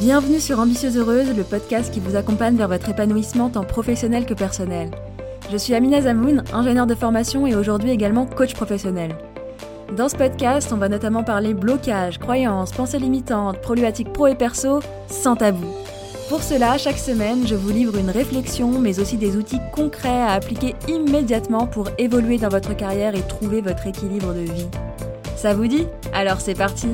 Bienvenue sur Ambitieuse Heureuse, le podcast qui vous accompagne vers votre épanouissement tant professionnel que personnel. Je suis Amina Zamoun, ingénieure de formation et aujourd'hui également coach professionnel. Dans ce podcast, on va notamment parler blocage, croyances, pensées limitantes, problématiques pro et perso, sans tabou. Pour cela, chaque semaine, je vous livre une réflexion, mais aussi des outils concrets à appliquer immédiatement pour évoluer dans votre carrière et trouver votre équilibre de vie. Ça vous dit? Alors c'est parti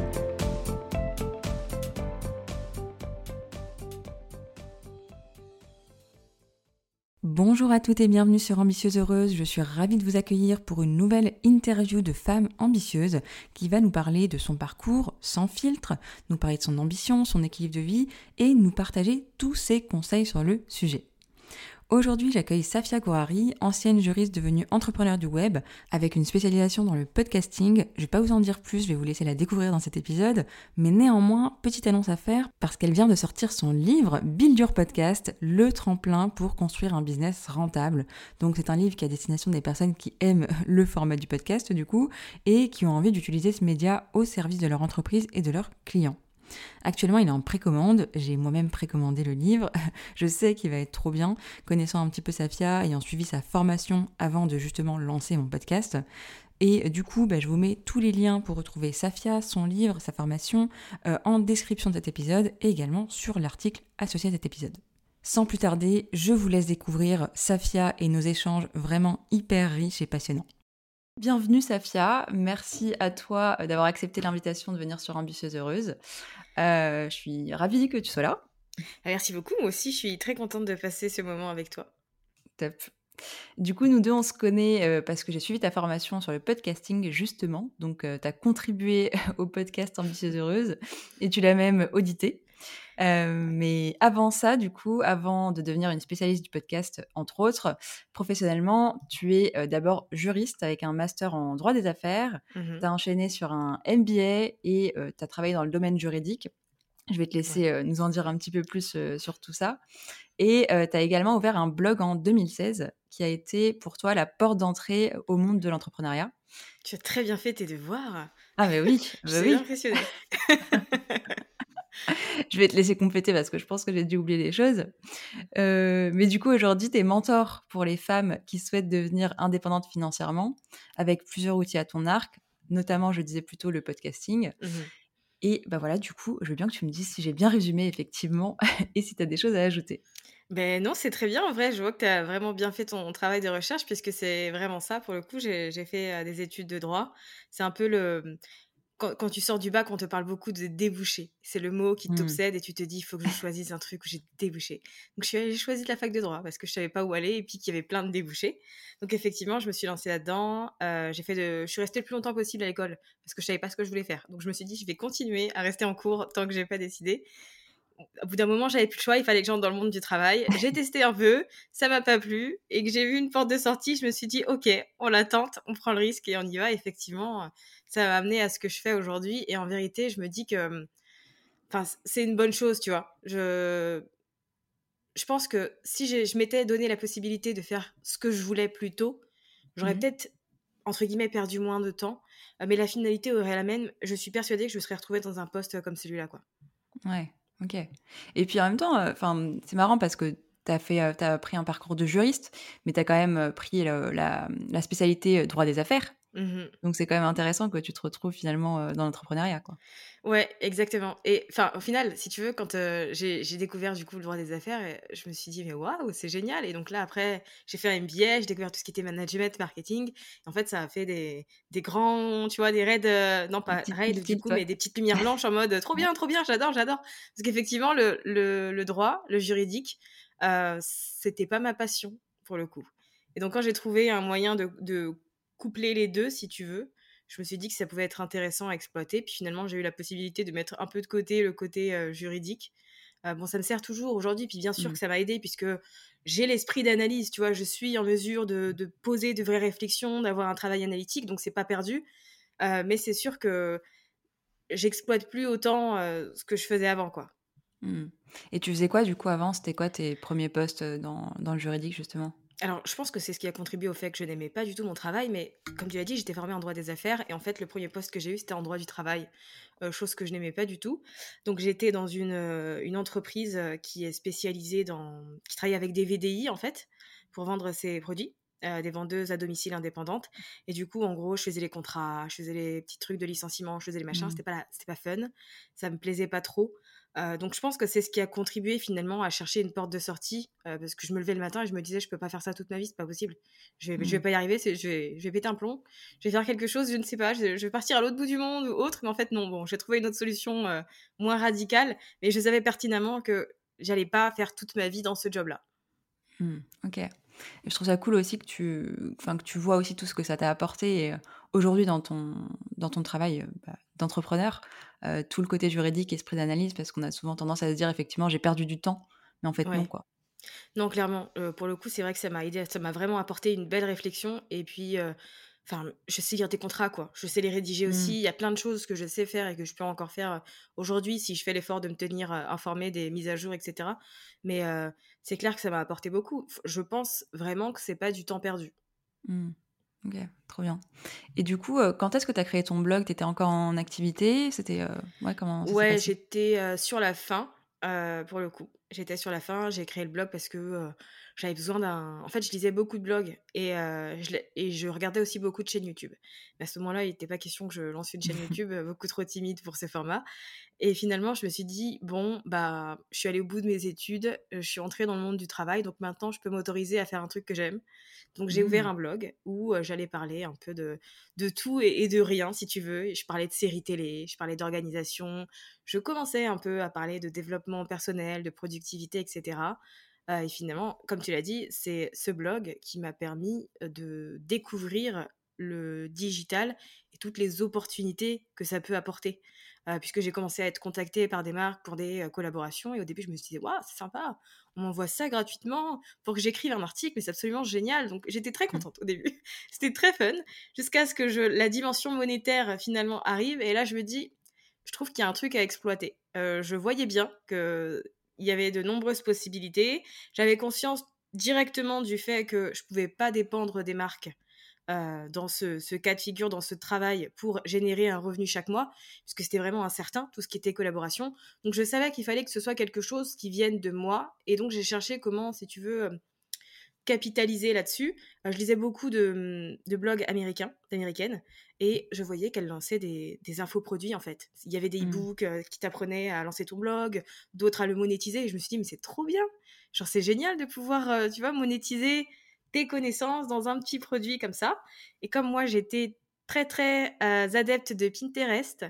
Bonjour à toutes et bienvenue sur Ambitieuse Heureuse. Je suis ravie de vous accueillir pour une nouvelle interview de femme ambitieuse qui va nous parler de son parcours sans filtre, nous parler de son ambition, son équilibre de vie et nous partager tous ses conseils sur le sujet. Aujourd'hui, j'accueille Safia Gouhari, ancienne juriste devenue entrepreneur du web, avec une spécialisation dans le podcasting. Je vais pas vous en dire plus, je vais vous laisser la découvrir dans cet épisode, mais néanmoins, petite annonce à faire, parce qu'elle vient de sortir son livre Build Your Podcast, le tremplin pour construire un business rentable. Donc c'est un livre qui est à destination des personnes qui aiment le format du podcast du coup, et qui ont envie d'utiliser ce média au service de leur entreprise et de leurs clients. Actuellement, il est en précommande. J'ai moi-même précommandé le livre. Je sais qu'il va être trop bien, connaissant un petit peu Safia, ayant suivi sa formation avant de justement lancer mon podcast. Et du coup, bah, je vous mets tous les liens pour retrouver Safia, son livre, sa formation, euh, en description de cet épisode et également sur l'article associé à cet épisode. Sans plus tarder, je vous laisse découvrir Safia et nos échanges vraiment hyper riches et passionnants. Bienvenue Safia, merci à toi euh, d'avoir accepté l'invitation de venir sur Ambitieuse Heureuse. Euh, je suis ravie que tu sois là. Merci beaucoup, moi aussi je suis très contente de passer ce moment avec toi. Top. Du coup, nous deux, on se connaît euh, parce que j'ai suivi ta formation sur le podcasting, justement. Donc, tu as contribué au podcast Ambitieuse Heureuse et tu l'as même audité. Euh, mais avant ça, du coup, avant de devenir une spécialiste du podcast, entre autres, professionnellement, tu es euh, d'abord juriste avec un master en droit des affaires. Mmh tu as enchaîné sur un MBA et euh, tu as travaillé dans le domaine juridique. Je vais te laisser nous en dire un petit peu plus sur tout ça. Et tu as également ouvert un blog en 2016 qui a été pour toi la porte d'entrée au monde de l'entrepreneuriat. Tu as très bien fait tes devoirs. Ah mais oui, je bah suis impressionnée. je vais te laisser compléter parce que je pense que j'ai dû oublier des choses. Euh, mais du coup, aujourd'hui, tu es mentor pour les femmes qui souhaitent devenir indépendantes financièrement avec plusieurs outils à ton arc, notamment, je disais plutôt, le podcasting. Mmh et bah voilà, du coup, je veux bien que tu me dises si j'ai bien résumé effectivement et si tu as des choses à ajouter. Ben non, c'est très bien. En vrai, je vois que tu as vraiment bien fait ton travail de recherche puisque c'est vraiment ça. Pour le coup, j'ai fait euh, des études de droit. C'est un peu le, quand, tu sors du bac, on te parle beaucoup de déboucher. C'est le mot qui mmh. t'obsède et tu te dis, il faut que je choisisse un truc où j'ai débouché. Donc, j'ai choisi la fac de droit parce que je savais pas où aller et puis qu'il y avait plein de débouchés. Donc, effectivement, je me suis lancée là-dedans. Euh, j'ai fait de... Je suis restée le plus longtemps possible à l'école parce que je savais pas ce que je voulais faire. Donc, je me suis dit, je vais continuer à rester en cours tant que j'ai pas décidé au bout d'un moment, j'avais plus le choix, il fallait que j'entre dans le monde du travail. J'ai testé un peu, ça m'a pas plu, et que j'ai vu une porte de sortie, je me suis dit, ok, on la tente, on prend le risque et on y va. Effectivement, ça m'a amené à ce que je fais aujourd'hui, et en vérité, je me dis que, enfin, c'est une bonne chose, tu vois. Je, je pense que si je m'étais donné la possibilité de faire ce que je voulais plus tôt, j'aurais mmh peut-être entre guillemets perdu moins de temps, mais la finalité aurait la même. Je suis persuadée que je me serais retrouvée dans un poste comme celui-là, quoi. Ouais. Ok. Et puis en même temps, euh, enfin, c'est marrant parce que tu as, fait, euh, as pris un parcours de juriste, mais tu as quand même euh, pris la, la, spécialité droit des affaires. Mmh Donc c'est quand même intéressant que tu te retrouves finalement dans l'entrepreneuriat. quoi. Ouais, exactement. Et enfin, au final, si tu veux, quand j'ai découvert du coup le droit des affaires, je me suis dit, mais waouh, c'est génial. Et donc là, après, j'ai fait un MBA, j'ai découvert tout ce qui était management, marketing. en fait, ça a fait des, des grands, tu vois, des raids, non pas raids du coup, mais des petites lumières blanches en mode trop bien, trop bien, j'adore, j'adore. Parce qu'effectivement, le, le, le, droit, le juridique, c'était pas ma passion pour le coup. Et donc, quand j'ai trouvé un moyen de, de coupler les deux, si tu veux, je me suis dit que ça pouvait être intéressant à exploiter. Puis finalement, j'ai eu la possibilité de mettre un peu de côté le côté euh, juridique. Euh, bon, ça me sert toujours aujourd'hui. Puis bien sûr mmh. que ça m'a aidé puisque j'ai l'esprit d'analyse. Tu vois, je suis en mesure de, poser de vraies réflexions, d'avoir un travail analytique. Donc, c'est pas perdu. Euh, mais c'est sûr que j'exploite plus autant ce que je faisais avant, quoi. Mmh. Et tu faisais quoi du coup avant? C'était quoi tes premiers postes dans, dans le juridique justement? Alors, je pense que c'est ce qui a contribué au fait que je n'aimais pas du tout mon travail, mais comme tu l'as dit, j'étais formée en droit des affaires et en fait, le premier poste que j'ai eu, c'était en droit du travail, euh, chose que je n'aimais pas du tout. Donc, j'étais dans une, euh, une entreprise euh, qui est spécialisée dans. qui travaille avec des VDI en fait, pour vendre ses produits. des vendeuses à domicile indépendantes et du coup en gros je faisais les contrats je faisais les petits trucs de licenciement je faisais les machins Mmh. c'était pas c'était pas fun ça me plaisait pas trop euh, donc je pense que c'est ce qui a contribué finalement à chercher une porte de sortie euh, parce que je me levais le matin et je me disais je peux pas faire ça toute ma vie c'est pas possible je vais, je vais Mmh. pas y arriver je vais, je vais péter un plomb je vais faire quelque chose je ne sais pas je, je vais partir à l'autre bout du monde ou autre mais en fait non bon j'ai trouvé une autre solution euh, moins radicale mais je savais pertinemment que j'allais pas faire toute ma vie dans ce job là Mmh. OK. Et je trouve ça cool aussi que tu enfin, que tu vois aussi tout ce que ça t'a apporté et aujourd'hui dans ton dans ton travail, bah, d'entrepreneur, heu, tout le côté juridique, esprit d'analyse, parce qu'on a souvent tendance à se dire effectivement: «J'ai perdu du temps», mais en fait non, quoi. Non, clairement, heu, pour le coup, c'est vrai que ça m'a aidé, ça m'a vraiment apporté une belle réflexion et puis, heu, enfin, je sais lire des contrats, quoi. Je sais les rédiger Mmh. aussi. Il y a plein de choses que je sais faire et que je peux encore faire, aujourd'hui si je fais l'effort de me tenir, informée des mises à jour et cetera. Mais, c'est clair que ça m'a apporté beaucoup. Je pense vraiment que c'est pas du temps perdu. Mmh. OK, trop bien. Et du coup, heu, quand est-ce que tu as créé ton blog? Tu étais encore en activité? C'était, heu ouais, comment Ouais, j'étais, heu, sur la fin, pour le coup. J'étais sur la fin, j'ai créé le blog parce que, j'avais besoin d'un en fait, je lisais beaucoup de blogs et je l'ai et je regardais aussi beaucoup de chaînes YouTube. Mais à ce moment-là, il était pas question que je lance une chaîne YouTube, beaucoup trop timide pour ce format et finalement, je me suis dit: «Bon, bah, je suis allée au bout de mes études, je suis entrée dans le monde du travail, donc maintenant je peux m'autoriser à faire un truc que j'aime». Donc j'ai ouvert Mmh. un blog où, j'allais parler un peu de de tout et et de rien, si tu veux. Je parlais de séries télé, je parlais d'organisation, je commençais un peu à parler de développement personnel, de productivité, et cetera. Heu et finalement, comme tu l'as dit, c'est ce blog qui m'a permis, heu, de découvrir le digital et toutes les opportunités que ça peut apporter. Heu, puisque j'ai commencé à être contactée par des marques pour des, collaborations et au début, je me suis dit: «Waouh, c'est sympa, on m'envoie ça gratuitement pour que j'écrive un article, mais c'est absolument génial!» donc j'étais très Mmh. contente au début. C'était très fun jusqu'à ce que je la dimension monétaire, finalement, arrive et là, je me dis: «Je trouve qu'il y a un truc à exploiter». Je voyais bien qu'il y avait de nombreuses possibilités. J'avais conscience directement du fait que je pouvais pas dépendre des marques euh, dans ce, ce cas de figure, dans ce travail pour générer un revenu chaque mois, puisque c'était vraiment incertain, tout ce qui était collaboration. Donc je savais qu'il fallait que ce soit quelque chose qui vienne de moi, et donc j'ai cherché comment, si tu veux, euh, capitaliser là-dessus. Euh, je lisais beaucoup de, de blogs américains, d'américaines, et je voyais qu'elles lançaient des, des infoproduits en fait. Il y avait des Mmh. e-books euh, qui t'apprenaient à lancer ton blog, d'autres à le monétiser, et je me suis dit, mais c'est trop bien! Genre, c'est génial de pouvoir, euh, tu vois, monétiser tes connaissances dans un petit produit comme ça. Et comme moi, j'étais très, très euh, adepte de Pinterest,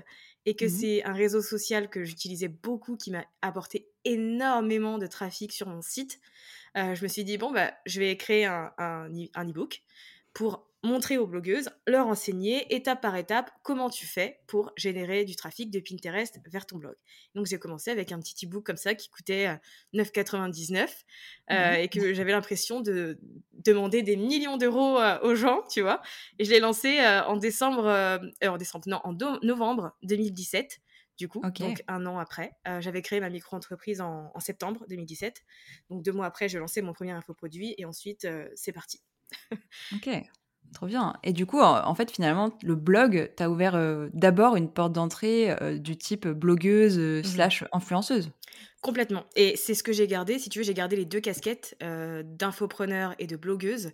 et que Mmh. c'est un réseau social que j'utilisais beaucoup, qui m'a apporté énormément de trafic sur mon site, euh, je me suis dit, bon, bah, je vais créer un, un, un e-book pour montrer aux blogueuses, leur enseigner étape par étape comment tu fais pour générer du trafic de Pinterest vers ton blog. Donc j'ai commencé avec un petit e-book comme ça qui coûtait euh, 9,99 euh, Ouais. et que j'avais l'impression de demander des millions d'euros euh, aux gens, tu vois. Et je l'ai lancé euh, en décembre, euh, euh, en décembre, non, en novembre 2017. Du coup, donc un an après, Euh, j'avais créé ma micro-entreprise en, en septembre 2017. Donc deux mois après, j'ai lancé mon premier infoproduit et ensuite, euh, c'est parti. OK. Trop bien. Et du coup, en en fait, finalement, le blog t'a ouvert, heu, d'abord une porte d'entrée, du type blogueuse, Mhm. slash influenceuse? Complètement. Et c'est ce que j'ai gardé, si tu veux, j'ai gardé les 2 casquettes, d'infopreneur et de blogueuse,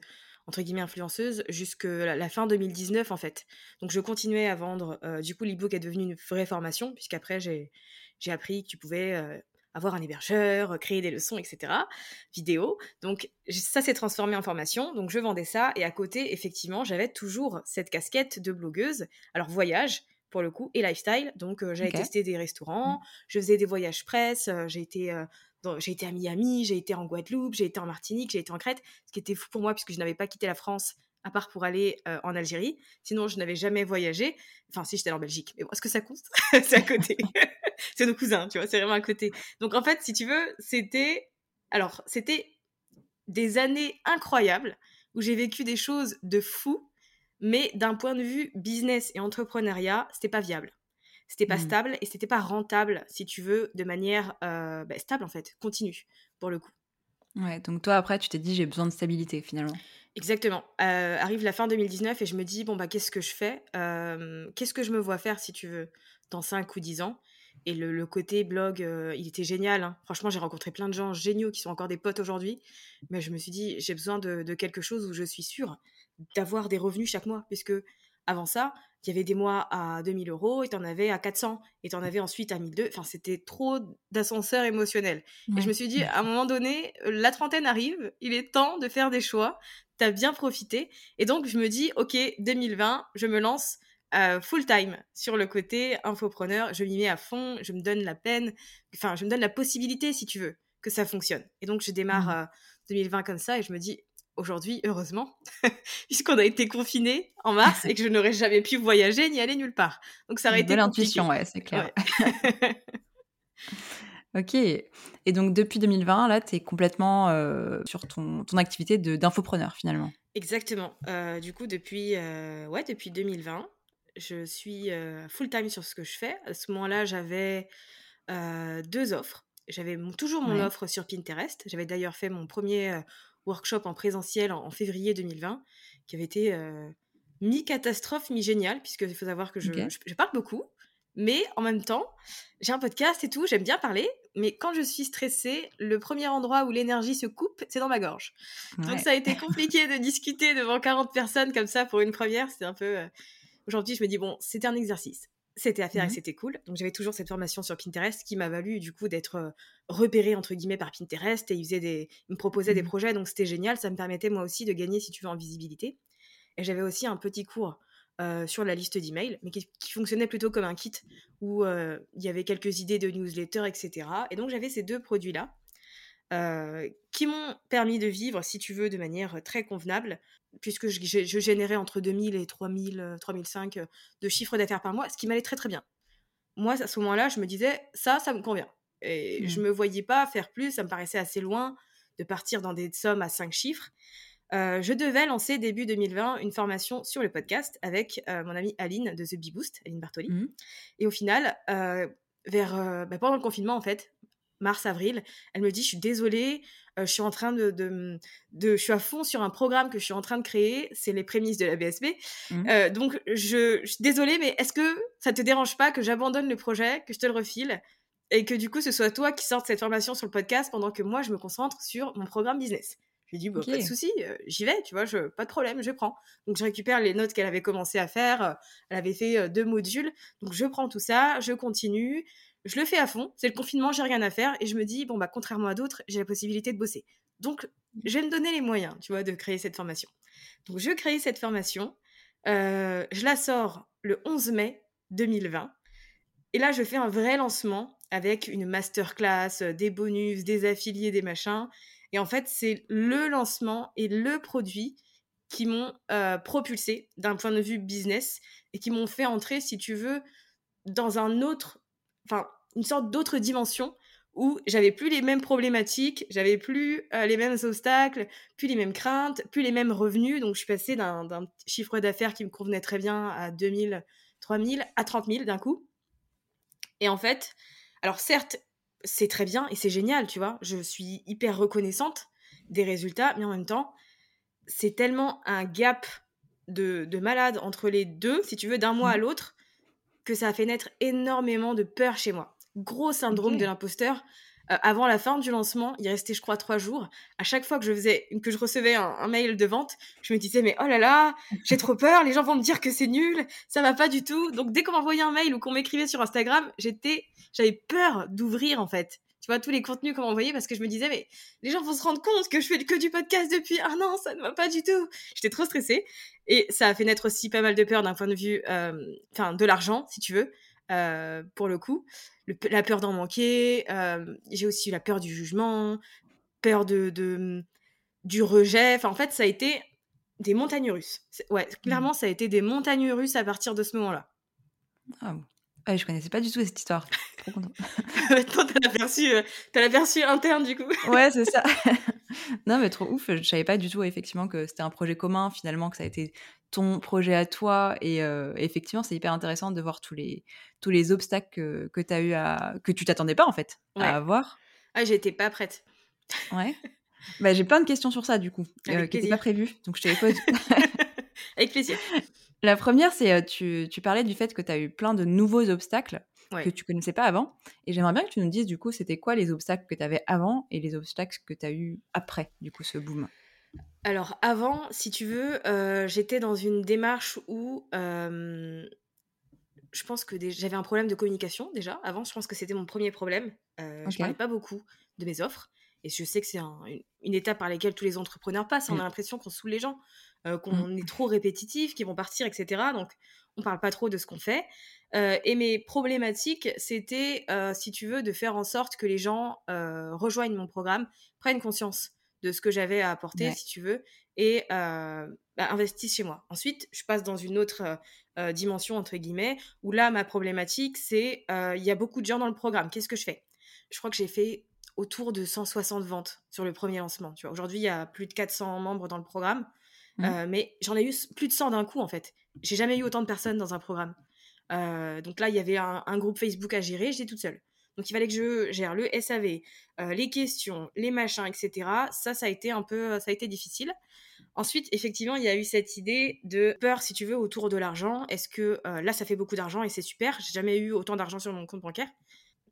entre guillemets «influenceuse» jusque la la fin 2019, en fait. Donc je continuais à vendre, heu, du coup l'e-book est devenu une vraie formation puisqu'après j'ai j'ai appris que tu pouvais, heu, avoir un hébergeur, heu, créer des leçons et cetera, vidéo. Donc ça s'est transformé en formation, donc je vendais ça et à côté, effectivement, j'avais toujours cette casquette de blogueuse. Alors voyage, pour le coup et lifestyle, donc heu, j'allais OK. tester des Mmh. restaurants, je faisais des voyages presse, j'ai été, j'ai été à Miami, j'ai été en Guadeloupe, j'ai été en Martinique, j'ai été en Crète, ce qui était fou pour moi puisque je n'avais pas quitté la France à part pour aller, heu, en Algérie. Sinon, je n'avais jamais voyagé. Enfin si, j'étais en Belgique, mais bon, est-ce que ça compte? C'est à côté. C'est nos cousins, tu vois? C'est vraiment à côté. Donc en fait, si tu veux, c'était alors, c'était des années incroyables où j'ai vécu des choses de fou, mais d'un point de vue business et entrepreneuriat, c'était pas viable. C'était pas Mmh. stable et c'était pas rentable, si tu veux, de manière euh, bah, stable en fait, continue, pour le coup. Ouais, donc toi, après, tu t'es dit, j'ai besoin de stabilité finalement. Exactement. Euh, arrive la fin 2019 et je me dis, bon, bah, qu'est-ce que je fais? Euh, Qu'est-ce que je me vois faire, si tu veux, dans 5 ou 10 ans? Et le, le côté blog, euh, il était génial. hein. Franchement, j'ai rencontré plein de gens géniaux qui sont encore des potes aujourd'hui. Mais je me suis dit, j'ai besoin de, de quelque chose où je suis sûre d'avoir des revenus chaque mois. Puisque avant ça, il y avait des mois à 2000 euros et t'en avais à 400 et t'en avais ensuite à 1200. Enfin, c'était trop d'ascenseur émotionnel. Et je me suis dit, à un moment donné, la trentaine arrive, il est temps de faire des choix. T'as bien profité. Et donc, je me dis, OK, 2020, je me lance euh, full time sur le côté infopreneur. Je m'y mets à fond, je me donne la peine, enfin, je me donne la possibilité, si tu veux, que ça fonctionne. Et donc, je démarre Mmh. euh, 2020 comme ça et je me dis, aujourd'hui, heureusement, puisqu'on a été confinés en mars et que je n'aurais jamais pu voyager ni aller nulle part. Donc, ça aurait Une été belle compliqué. intuition, ouais, c'est clair. Ouais. Ok. Et donc, depuis 2020, là, tu es complètement euh, sur ton, ton activité de- d'infopreneur finalement. Exactement. Euh, du coup, depuis, euh, ouais, depuis 2020, je suis euh, full time sur ce que je fais. À ce moment-là, j'avais deux offres. J'avais toujours mon Ouais. offre sur Pinterest. J'avais d'ailleurs fait mon premier workshop en présentiel en, en février 2020, qui avait été euh, mi-catastrophe, mi-génial, puisqu'il faut savoir que je, Ok. je- je parle beaucoup, mais en même temps, j'ai un podcast et tout, j'aime bien parler, mais quand je suis stressée, le premier endroit où l'énergie se coupe, c'est dans ma gorge. Donc ça a été compliqué de discuter devant 40 personnes comme ça pour une première. C'était un peu. euh, Aujourd'hui, je me dis, bon, c'était un exercice. C'était à faire et Mhm. c'était cool. Donc j'avais toujours cette formation sur Pinterest qui m'a valu du coup d'être euh, repérée entre guillemets par Pinterest et ils, faisaient des... ils me proposaient des Mhm. projets. Donc c'était génial. Ça me permettait moi aussi de gagner, si tu veux, en visibilité. Et j'avais aussi un petit cours euh, sur la liste d'emails, mais qui, qui fonctionnait plutôt comme un kit où euh, il y avait quelques idées de newsletter, etc. Et donc j'avais ces deux produits-là euh, qui m'ont permis de vivre, si tu veux, de manière très convenable, puisque je, je- je générais entre 2000 et 3000, euh, 3005 euh, de chiffre d'affaires par mois, ce qui m'allait très très bien. Moi, à ce moment-là, je me disais, ça, ça me convient. Et je Mhm. me voyais pas faire plus, ça me paraissait assez loin de partir dans des sommes à 5 chiffres. Euh, je devais lancer début 2020 une formation sur le podcast avec euh, mon amie Aline de The Bee Boost, Aline Bartoli. Mhm. Et au final, euh, vers, euh, bah, pendant le confinement, en fait, mars-avril, elle me dit, je suis désolée, euh, je suis en train de, de, de- Je suis à fond sur un programme que je suis en train de créer, c'est les prémices de la BSB. Mhm. Euh, donc, je, je suis désolée, mais est-ce que ça te dérange pas que j'abandonne le projet, que je te le refile et que du coup, ce soit toi qui sortes cette formation sur le podcast pendant que moi, je me concentre sur mon programme business? Je lui dis, bah, Ok. pas de souci, euh, j'y vais, tu vois, je, pas de problème, je prends. Donc, je récupère les notes qu'elle avait commencé à faire. euh, elle avait fait euh, deux modules. Donc, je prends tout ça, je continue, je le fais à fond. C'est le confinement, j'ai rien à faire. Et je me dis, bon, bah, contrairement à d'autres, j'ai la possibilité de bosser. Donc, je vais me donner les moyens, tu vois, de créer cette formation. Donc, je crée cette formation. euh, je la sors le 11 mai 2020. Et là, je fais un vrai lancement avec une masterclass, euh, des bonus, des affiliés, des machins. Et en fait, c'est le lancement et le produit qui m'ont euh, propulsé d'un point de vue business et qui m'ont fait entrer, si tu veux, dans un autre, enfin, une sorte d'autre dimension où j'avais plus les mêmes problématiques, j'avais plus euh, les mêmes obstacles, plus les mêmes craintes, plus les mêmes revenus. Donc, je suis passée d'un chiffre d'affaires qui me convenait très bien à 2000, 3000, à 30 000 d'un coup. Et en fait, alors certes, c'est très bien et c'est génial, tu vois. Je suis hyper reconnaissante des résultats, mais en même temps, c'est tellement un gap de, de malade entre les deux, si tu veux, d'un mois à Mhm. l'autre, que ça a fait naître énormément de peur chez moi. Gros syndrome de l'imposteur. Euh, avant la fin du lancement, il restait, je crois, trois jours. À chaque fois que je faisais, que je recevais un, un mail de vente, je me disais, mais oh là là, j'ai trop peur, les gens vont me dire que c'est nul, ça va pas du tout. Donc, dès qu'on m'envoyait un mail ou qu'on m'écrivait sur Instagram, j'étais, j'avais peur d'ouvrir, en fait. Tu vois, tous les contenus qu'on m'envoyait parce que je me disais, mais les gens vont se rendre compte que je fais que du podcast depuis un an, ça ne va pas du tout. J'étais trop stressée. Et ça a fait naître aussi pas mal de peur d'un point de vue, euh, enfin, de l'argent, si tu veux, euh, pour le coup. Le- la peur d'en manquer. euh, J'ai aussi eu la peur du jugement, peur de, de- du rejet. Enfin, en fait, ça a été des montagnes russes. Ouais, clairement, ça a été des montagnes russes à partir de ce moment-là. Ah. Ouais, je connaissais pas du tout cette histoire. Trop contente. Maintenant, t'as l'aperçu, euh, t'as interne, du coup. Ouais, c'est ça. non, mais trop ouf. Je savais pas du tout, effectivement, que c'était un projet commun, finalement, que ça a été ton projet à toi. Et euh, effectivement, c'est hyper intéressant de voir tous les, tous les obstacles que, que tu as eu à. que tu t'attendais pas, en fait, Ouais. à avoir. Ah, j'étais pas prête. Ouais. bah, J'ai plein de questions sur ça, du coup, qui n'étaient pas prévues. Donc, je te les pose. Avec plaisir. La première, c'est tu, tu parlais du fait que tu as eu plein de nouveaux obstacles que tu connaissais pas avant. Et j'aimerais bien que tu nous dises, du coup, c'était quoi les obstacles que tu avais avant et les obstacles que tu as eu après, du coup, ce boom? Alors, avant, si tu veux, j'étais dans une démarche où je pense que j'avais un problème de communication déjà. Avant, je pense que c'était mon premier problème. Je Je parlais pas beaucoup de mes offres. Et je sais que c'est une, étape par laquelle tous les entrepreneurs passent. On a l'impression qu'on saoule les gens, euh, qu'on mmh. est trop répétitif, qu'ils vont partir, etc. Donc, on parle pas trop de ce qu'on fait. Euh, et mes problématiques, c'était, euh, si tu veux, de faire en sorte que les gens rejoignent mon programme, prennent conscience de ce que j'avais à apporter, si tu veux, et bah, investissent chez moi. Ensuite, je passe dans une autre dimension, entre guillemets, où là, ma problématique, c'est, il y a beaucoup de gens dans le programme. Qu'est-ce que je fais? Je crois que j'ai fait autour de 160 ventes sur le premier lancement. Tu vois, aujourd'hui, il y a plus de 400 membres dans le programme, mmh. euh, mais j'en ai eu plus de 100 d'un coup en fait. J'ai jamais eu autant de personnes dans un programme. Euh, donc là, il y avait un, groupe Facebook à gérer, j'étais toute seule. Donc il fallait que je gère le SAV, euh, les questions, les machins, etc. Ça, ça a été un peu, ça a été difficile. Ensuite, effectivement, il y a eu cette idée de peur, si tu veux, autour de l'argent. Est-ce que là, ça fait beaucoup d'argent et c'est super? J'ai jamais eu autant d'argent sur mon compte bancaire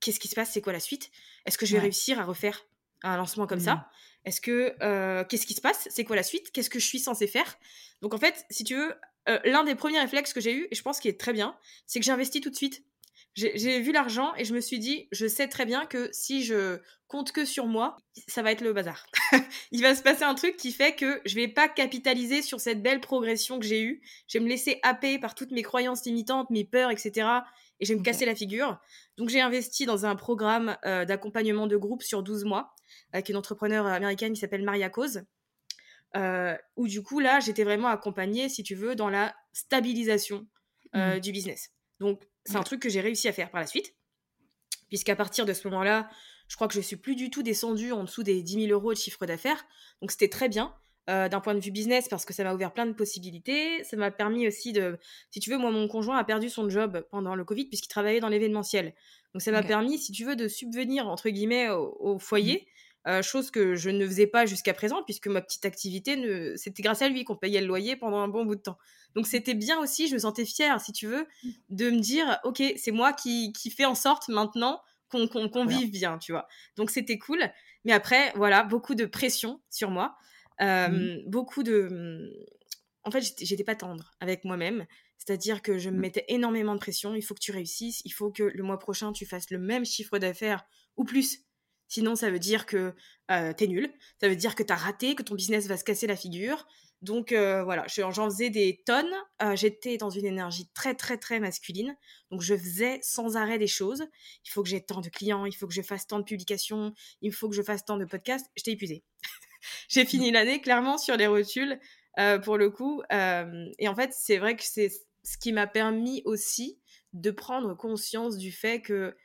qu'est-ce qui se passe C'est quoi la suite? Est-ce que je vais réussir à refaire un lancement comme ça? Mmh. Est-ce que euh, qu'est-ce qui se passe? C'est quoi la suite? Qu'est-ce que je suis censée faire? Donc en fait, si tu veux, euh, l'un des premiers réflexes que j'ai eu, et je pense qu'il est très bien, c'est que j'ai investi tout de suite. J'ai vu l'argent et je me suis dit, je sais très bien que si je compte que sur moi, ça va être le bazar. Il va se passer un truc qui fait que je vais pas capitaliser sur cette belle progression que j'ai eue. Je vais me laisser happer par toutes mes croyances limitantes, mes peurs, etc et je vais me casser la figure. Donc j'ai investi dans un programme euh, d'accompagnement de groupe sur 12 mois avec une entrepreneur américaine qui s'appelle Maria Cause. Euh, où du coup là j'étais vraiment accompagnée si tu veux dans la stabilisation euh, mmh. du business. Donc c'est un truc que j'ai réussi à faire par la suite puisqu'à partir de ce moment-là je crois que je suis plus du tout descendue en dessous des 10 000 euros de chiffre d'affaires donc c'était très bien euh, d'un point de vue business parce que ça m'a ouvert plein de possibilités. Ça m'a permis aussi de, si tu veux, moi mon conjoint a perdu son job pendant le Covid puisqu'il travaillait dans l'événementiel. Donc ça m'a permis, si tu veux, de subvenir entre guillemets au, foyer. Mmh. Euh, chose que je ne faisais pas jusqu'à présent puisque ma petite activité ne... c'était grâce à lui qu'on payait le loyer pendant un bon bout de temps donc c'était bien aussi je me sentais fière si tu veux mmh. de me dire ok c'est moi qui, qui fais en sorte maintenant qu'on vive bien tu vois donc c'était cool mais après voilà beaucoup de pression sur moi Mmh. Beaucoup de. Mmh, en fait, j'étais pas tendre avec moi-même. C'est-à-dire que je me mmh. mettais énormément de pression. Il faut que tu réussisses. Il faut que le mois prochain, tu fasses le même chiffre d'affaires ou plus. Sinon, ça veut dire que euh, t'es nul. Ça veut dire que t'as raté, que ton business va se casser la figure. Donc voilà, j'en faisais des tonnes. J'étais dans une énergie très très très masculine. Donc je faisais sans arrêt des choses. Il faut que j'ai tant de clients, il faut que je fasse tant de publications, il faut que je fasse tant de podcasts. J'étais épuisée. J'ai fini l'année clairement sur les rotules euh, pour le coup. Euh, et en fait, c'est vrai que c'est ce qui m'a permis aussi de prendre conscience du fait que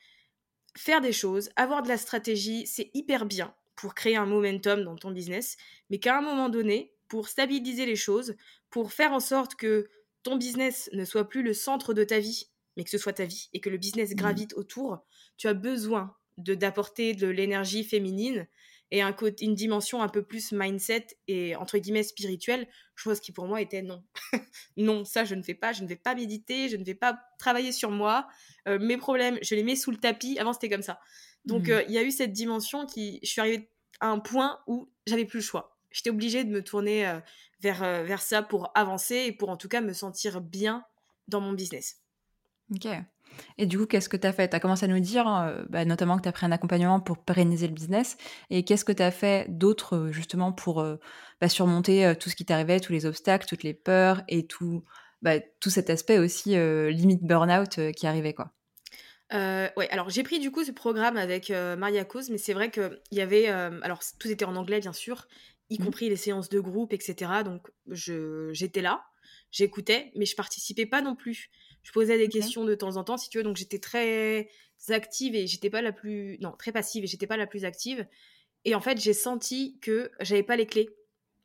faire des choses, avoir de la stratégie, c'est hyper bien pour créer un momentum dans ton business, mais qu'à un moment donné, pour stabiliser les choses, pour faire en sorte que ton business ne soit plus le centre de ta vie, mais que ce soit ta vie et que le business mmh. gravite autour, tu as besoin de d'apporter de l'énergie féminine et un côté, une dimension un peu plus mindset et entre guillemets spirituelle, chose qui pour moi était non. non, ça je ne fais pas, je ne vais pas méditer, je ne vais pas travailler sur moi. Euh, mes problèmes, je les mets sous le tapis. Avant c'était comme ça. Donc mmh. euh, il y a eu cette dimension qui, je suis arrivée à un point où j'avais plus le choix. J'étais obligée de me tourner euh, vers, vers ça pour avancer et pour en tout cas me sentir bien dans mon business. Ok. Et du coup, qu'est-ce que tu as fait? Tu as commencé à nous dire, euh, bah, notamment que tu as pris un accompagnement pour pérenniser le business. Et qu'est-ce que tu as fait d'autre, euh, justement, pour euh, bah, surmonter tout ce qui t'arrivait, tous les obstacles, toutes les peurs et tout, bah, tout cet aspect aussi limite burn-out qui arrivait quoi? Ouais, alors j'ai pris du coup ce programme avec Maria Cause, mais c'est vrai qu'il y avait. alors tout était en anglais, bien sûr, y mmh. compris les séances de groupe, etc. Donc j'étais là, j'écoutais, mais je participais pas non plus je posais des questions de temps en temps, si tu veux. Donc j'étais très active et j'étais pas la plus, non, très passive et j'étais pas la plus active. Et en fait, j'ai senti que j'avais pas les clés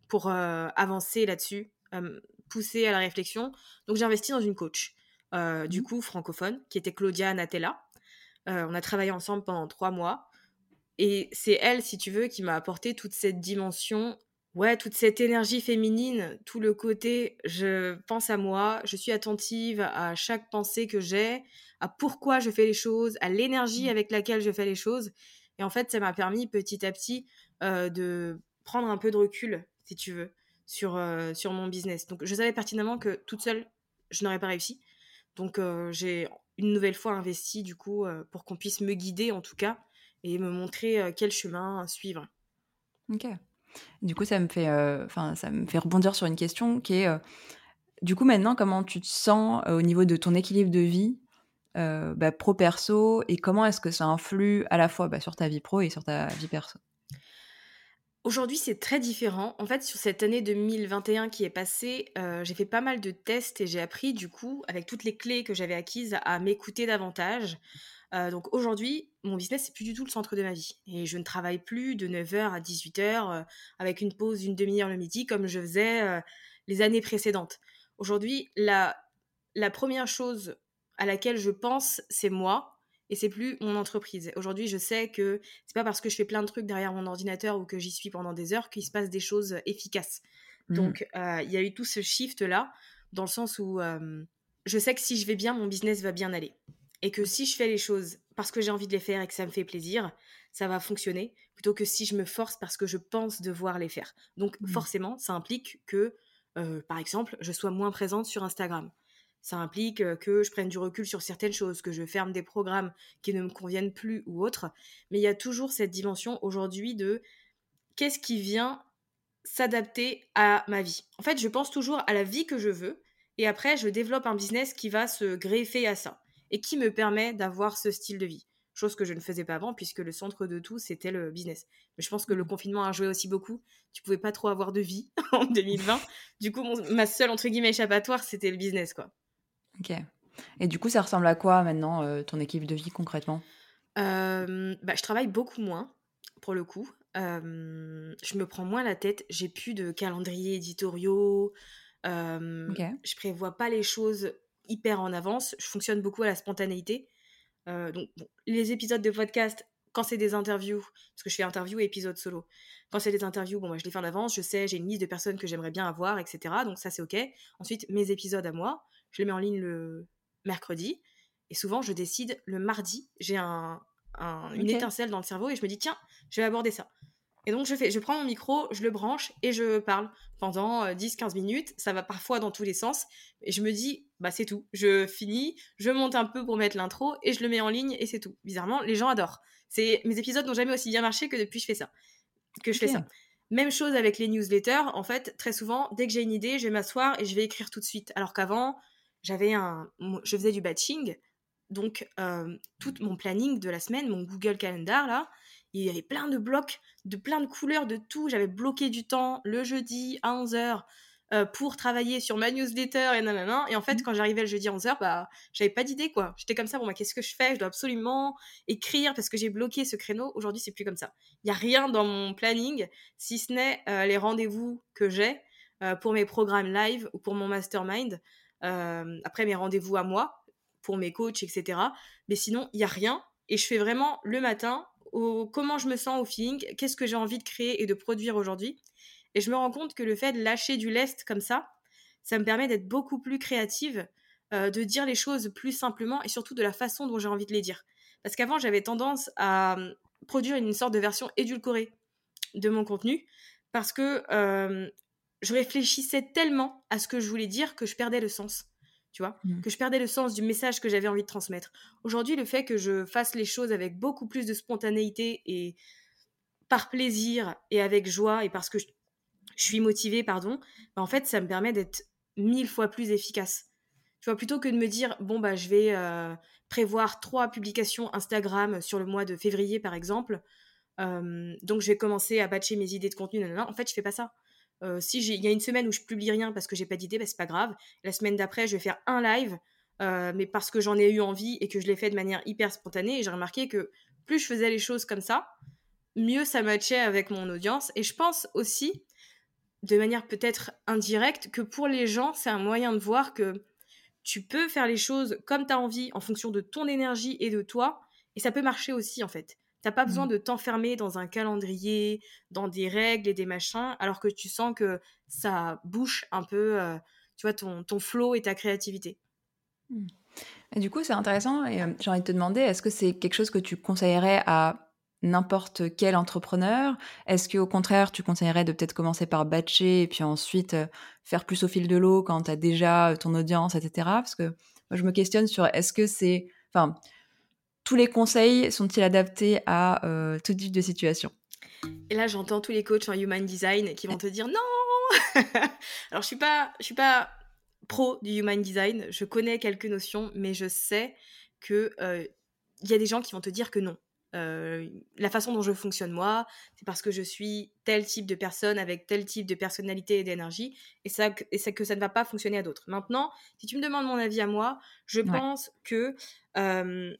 pour euh, avancer là-dessus, euh, pousser à la réflexion. Donc j'ai investi dans une coach, euh, du mmh. coup francophone, qui était Claudia Natella. on a travaillé ensemble pendant trois mois. Et c'est elle, si tu veux, qui m'a apporté toute cette dimension, ouais, toute cette énergie féminine, tout le côté je pense à moi, je suis attentive à chaque pensée que j'ai, à pourquoi je fais les choses, à l'énergie mmh. avec laquelle je fais les choses. Et en fait, ça m'a permis petit à petit euh, de prendre un peu de recul, si tu veux, sur, euh, sur mon business. Donc, je savais pertinemment que toute seule, je n'aurais pas réussi. Donc, euh, j'ai une nouvelle fois investi, du coup, pour qu'on puisse me guider, en tout cas, et me montrer quel chemin suivre. Ok. Du coup, ça me fait, enfin, ça me fait rebondir sur une question qui est, du coup, maintenant, comment tu te sens au niveau de ton équilibre de vie bah, pro-perso et comment est-ce que ça influe à la fois bah, sur ta vie pro et sur ta vie perso? Aujourd'hui, c'est très différent. En fait, sur cette année 2021 qui est passée, j'ai fait pas mal de tests et j'ai appris, du coup, avec toutes les clés que j'avais acquises, à m'écouter davantage. donc aujourd'hui, mon business, c'est plus du tout le centre de ma vie. Et je ne travaille plus de 9h à 18h avec une pause d'une demi-heure le midi comme je faisais les années précédentes. Aujourd'hui, la, la première chose à laquelle je pense, c'est moi et c'est plus mon entreprise. Aujourd'hui, je sais que c'est pas parce que je fais plein de trucs derrière mon ordinateur ou que j'y suis pendant des heures qu'il se passe des choses efficaces. Mmh. Donc, euh, il y a eu tout ce shift là, dans le sens où euh, je sais que si je vais bien, mon business va bien aller. Et que si je fais les choses parce que j'ai envie de les faire et que ça me fait plaisir, ça va fonctionner, plutôt que si je me force parce que je pense devoir les faire. Donc, mmh. forcément, ça implique que, euh, par exemple, je sois moins présente sur Instagram. Ça implique que je prenne du recul sur certaines choses, que je ferme des programmes qui ne me conviennent plus ou autres. Mais il y a toujours cette dimension aujourd'hui de qu'est-ce qui vient s'adapter à ma vie. En fait, je pense toujours à la vie que je veux et après, je développe un business qui va se greffer à ça et qui me permet d'avoir ce style de vie. Chose que je ne faisais pas avant puisque le centre de tout, c'était le business. Mais je pense que le mmh. confinement a joué aussi beaucoup. Tu pouvais pas trop avoir de vie en 2020. du coup, ma seule, entre guillemets, échappatoire, c'était le business, quoi. Ok. Et du coup, ça ressemble à quoi maintenant, euh, ton équipe de vie concrètement? Bah, Je travaille beaucoup moins, pour le coup. je me prends moins la tête. J'ai plus de calendrier éditoriaux. Je prévois pas les choses hyper en avance. Je fonctionne beaucoup à la spontanéité. Euh, donc, les épisodes de podcast, quand c'est des interviews, parce que je fais interview et épisode solo, quand c'est des interviews, bon, moi, je les fais en avance, je sais, j'ai une liste de personnes que j'aimerais bien avoir, etc. Donc, ça, c'est OK. Ensuite, mes épisodes à moi, je les mets en ligne le mercredi. Et souvent, je décide le mardi. J'ai un, une étincelle dans le cerveau et je me dis, tiens, je vais aborder ça. Et donc, je, fais, je prends mon micro, je le branche et je parle pendant 10-15 euh, minutes. Ça va parfois dans tous les sens. Et je me dis, bah, c'est tout. Je finis, je monte un peu pour mettre l'intro et je le mets en ligne et c'est tout. Bizarrement, les gens adorent. C'est mes épisodes n'ont jamais aussi bien marché que depuis que je fais ça. Que je fais ça. Même chose avec les newsletters. En fait, très souvent, dès que j'ai une idée, je vais m'asseoir et je vais écrire tout de suite. Alors qu'avant, j'avais un, je faisais du batching, donc euh, tout mon planning de la semaine, mon Google Calendar là, il y avait plein de blocs, de plein de couleurs, de tout. J'avais bloqué du temps le jeudi à 11h euh, pour travailler sur ma newsletter et nanana. Et en fait, mmh. quand j'arrivais le jeudi à 11h, bah, j'avais pas d'idée quoi. J'étais comme ça, bon, bah, qu'est-ce que je fais? Je dois absolument écrire parce que j'ai bloqué ce créneau. Aujourd'hui, c'est plus comme ça. Il y a rien dans mon planning si ce n'est euh, les rendez-vous que j'ai pour mes programmes live ou pour mon mastermind. Après mes rendez-vous à moi, pour mes coachs, etc. Mais sinon, il n'y a rien. Et je fais vraiment le matin comment je me sens au feeling, qu'est-ce que j'ai envie de créer et de produire aujourd'hui. Et je me rends compte que le fait de lâcher du lest comme ça, ça me permet d'être beaucoup plus créative, euh, de dire les choses plus simplement et surtout de la façon dont j'ai envie de les dire. Parce qu'avant, j'avais tendance à euh, produire une sorte de version édulcorée de mon contenu parce que je réfléchissais tellement à ce que je voulais dire que je perdais le sens. Tu vois mmh. Que je perdais le sens du message que j'avais envie de transmettre. Aujourd'hui, le fait que je fasse les choses avec beaucoup plus de spontanéité et par plaisir et avec joie et parce que je, suis motivée, pardon, bah, en fait, ça me permet d'être mille fois plus efficace. Tu vois, plutôt que de me dire, bon, bah, je vais euh, prévoir trois publications Instagram sur le mois de février, par exemple, donc je vais commencer à batcher mes idées de contenu, en fait, je fais pas ça. Euh, si il y a une semaine où je publie rien parce que j'ai pas d'idée, bah, c'est pas grave. La semaine d'après, je vais faire un live, mais parce que j'en ai eu envie et que je l'ai fait de manière hyper spontanée. Et j'ai remarqué que plus je faisais les choses comme ça, mieux ça matchait avec mon audience. Et je pense aussi, de manière peut-être indirecte, que pour les gens, c'est un moyen de voir que tu peux faire les choses comme tu as envie en fonction de ton énergie et de toi. Et ça peut marcher aussi, en fait. T'as pas besoin Mmh. de t'enfermer dans un calendrier, dans des règles et des machins, alors que tu sens que ça bouche un peu, euh, tu vois, ton, ton flow et ta créativité. Mmh. Et du coup, c'est intéressant et euh, j'ai envie de te demander, est-ce que c'est quelque chose que tu conseillerais à n'importe quel entrepreneur? Est-ce qu'au contraire, tu conseillerais de peut-être commencer par batcher et puis ensuite euh, faire plus au fil de l'eau quand tu as déjà ton audience, etc. Parce que moi, je me questionne sur est-ce que c'est... Enfin, tous les conseils sont-ils adaptés à euh, tout type de situation? Et là, j'entends tous les coachs en human design qui vont te dire non Alors, je suis pas, je suis pas pro du human design. Je connais quelques notions, mais je sais que euh, il y a des gens qui vont te dire que non. Euh, la façon dont je fonctionne moi, c'est parce que je suis tel type de personne avec tel type de personnalité et d'énergie, et ça, et ça que ça ne va pas fonctionner à d'autres. Maintenant, si tu me demandes mon avis à moi, je Ouais. pense que euh,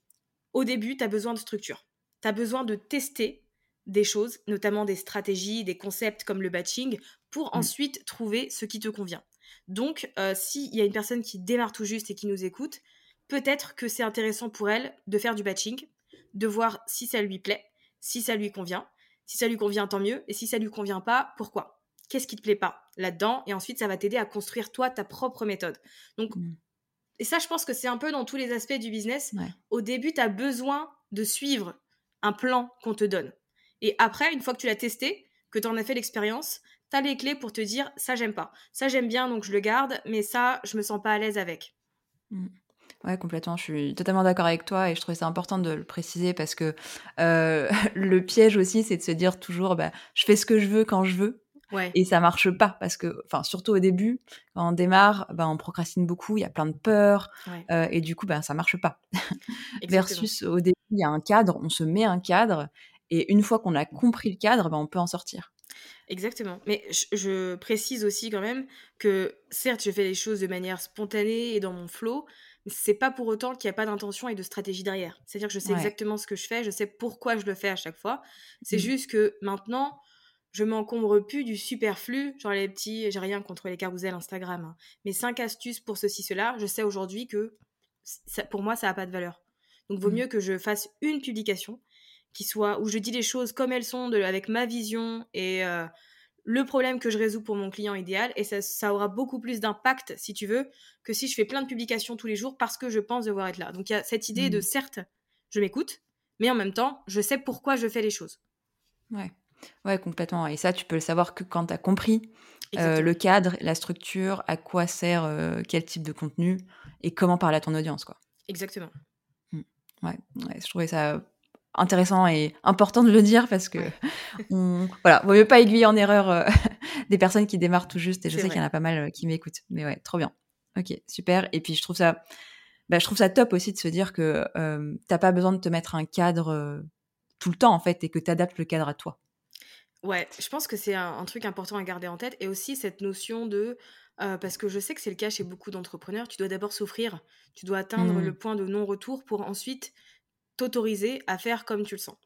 au début, tu as besoin de structure. Tu as besoin de tester des choses, notamment des stratégies, des concepts comme le batching, pour Mm. ensuite trouver ce qui te convient. Donc, euh, s'il y a une personne qui démarre tout juste et qui nous écoute, peut-être que c'est intéressant pour elle de faire du batching, de voir si ça lui plaît, si ça lui convient. Si ça lui convient, tant mieux. Et si ça lui convient pas, pourquoi? Qu'est-ce qui te plaît pas là-dedans? Et ensuite, ça va t'aider à construire toi ta propre méthode. Donc, Mm. Et ça, je pense que c'est un peu dans tous les aspects du business. Ouais. Au début, tu as besoin de suivre un plan qu'on te donne. Et après, une fois que tu l'as testé, que tu en as fait l'expérience, tu as les clés pour te dire ça, j'aime pas. Ça, j'aime bien, donc je le garde, mais ça, je me sens pas à l'aise avec. Mm. Ouais, complètement. Je suis totalement d'accord avec toi et je trouvais ça important de le préciser parce que euh, le piège aussi, c'est de se dire toujours, bah, je fais ce que je veux quand je veux. Ouais. Et ça marche pas parce que, enfin, surtout au début, quand on démarre, bah, on procrastine beaucoup, il y a plein de peurs Ouais. euh, et du coup, bah, ça marche pas. Versus au début, il y a un cadre, on se met un cadre et une fois qu'on a compris le cadre, bah, on peut en sortir. Exactement. Mais je, je précise aussi quand même que certes, je fais les choses de manière spontanée et dans mon flow, mais c'est pas pour autant qu'il n'y a pas d'intention et de stratégie derrière. C'est-à-dire que je sais Ouais. exactement ce que je fais, je sais pourquoi je le fais à chaque fois. C'est Mm. juste que maintenant, je m'encombre plus du superflu, genre les petits, j'ai rien contre les carousels Instagram, hein. mais cinq astuces pour ceci, cela, je sais aujourd'hui que ça- pour moi, ça n'a pas de valeur. Donc, vaut Mm. mieux que je fasse une publication qui soit où je dis les choses comme elles sont, de- avec ma vision et euh, le problème que je résous pour mon client idéal. Et ça, ça aura beaucoup plus d'impact, si tu veux, que si je fais plein de publications tous les jours parce que je pense devoir être là. Donc, il y a cette idée de Mm. certes, je m'écoute, mais en même temps, je sais pourquoi je fais les choses. Ouais. Ouais, complètement. Et ça, tu peux le savoir que quand tu as compris euh, le cadre, la structure, à quoi sert euh, quel type de contenu et comment parler à ton audience, quoi. Exactement. Ouais, ouais, je trouvais ça intéressant et important de le dire parce que Ouais. on, voilà, vaut mieux pas aiguiller en erreur euh, des personnes qui démarrent tout juste et je sais qu'il y en a pas mal qui m'écoutent. Mais ouais, trop bien. Ok, super. Et puis je trouve ça, bah, je trouve ça top aussi de se dire que euh, t'as pas besoin de te mettre un cadre euh, tout le temps en fait et que tu adaptes le cadre à toi. Ouais, je pense que c'est un, un truc important à garder en tête. Et aussi cette notion de. euh, parce que je sais que c'est le cas chez beaucoup d'entrepreneurs, tu dois d'abord souffrir, tu dois atteindre le point de non-retour pour ensuite t'autoriser à faire comme tu le sens.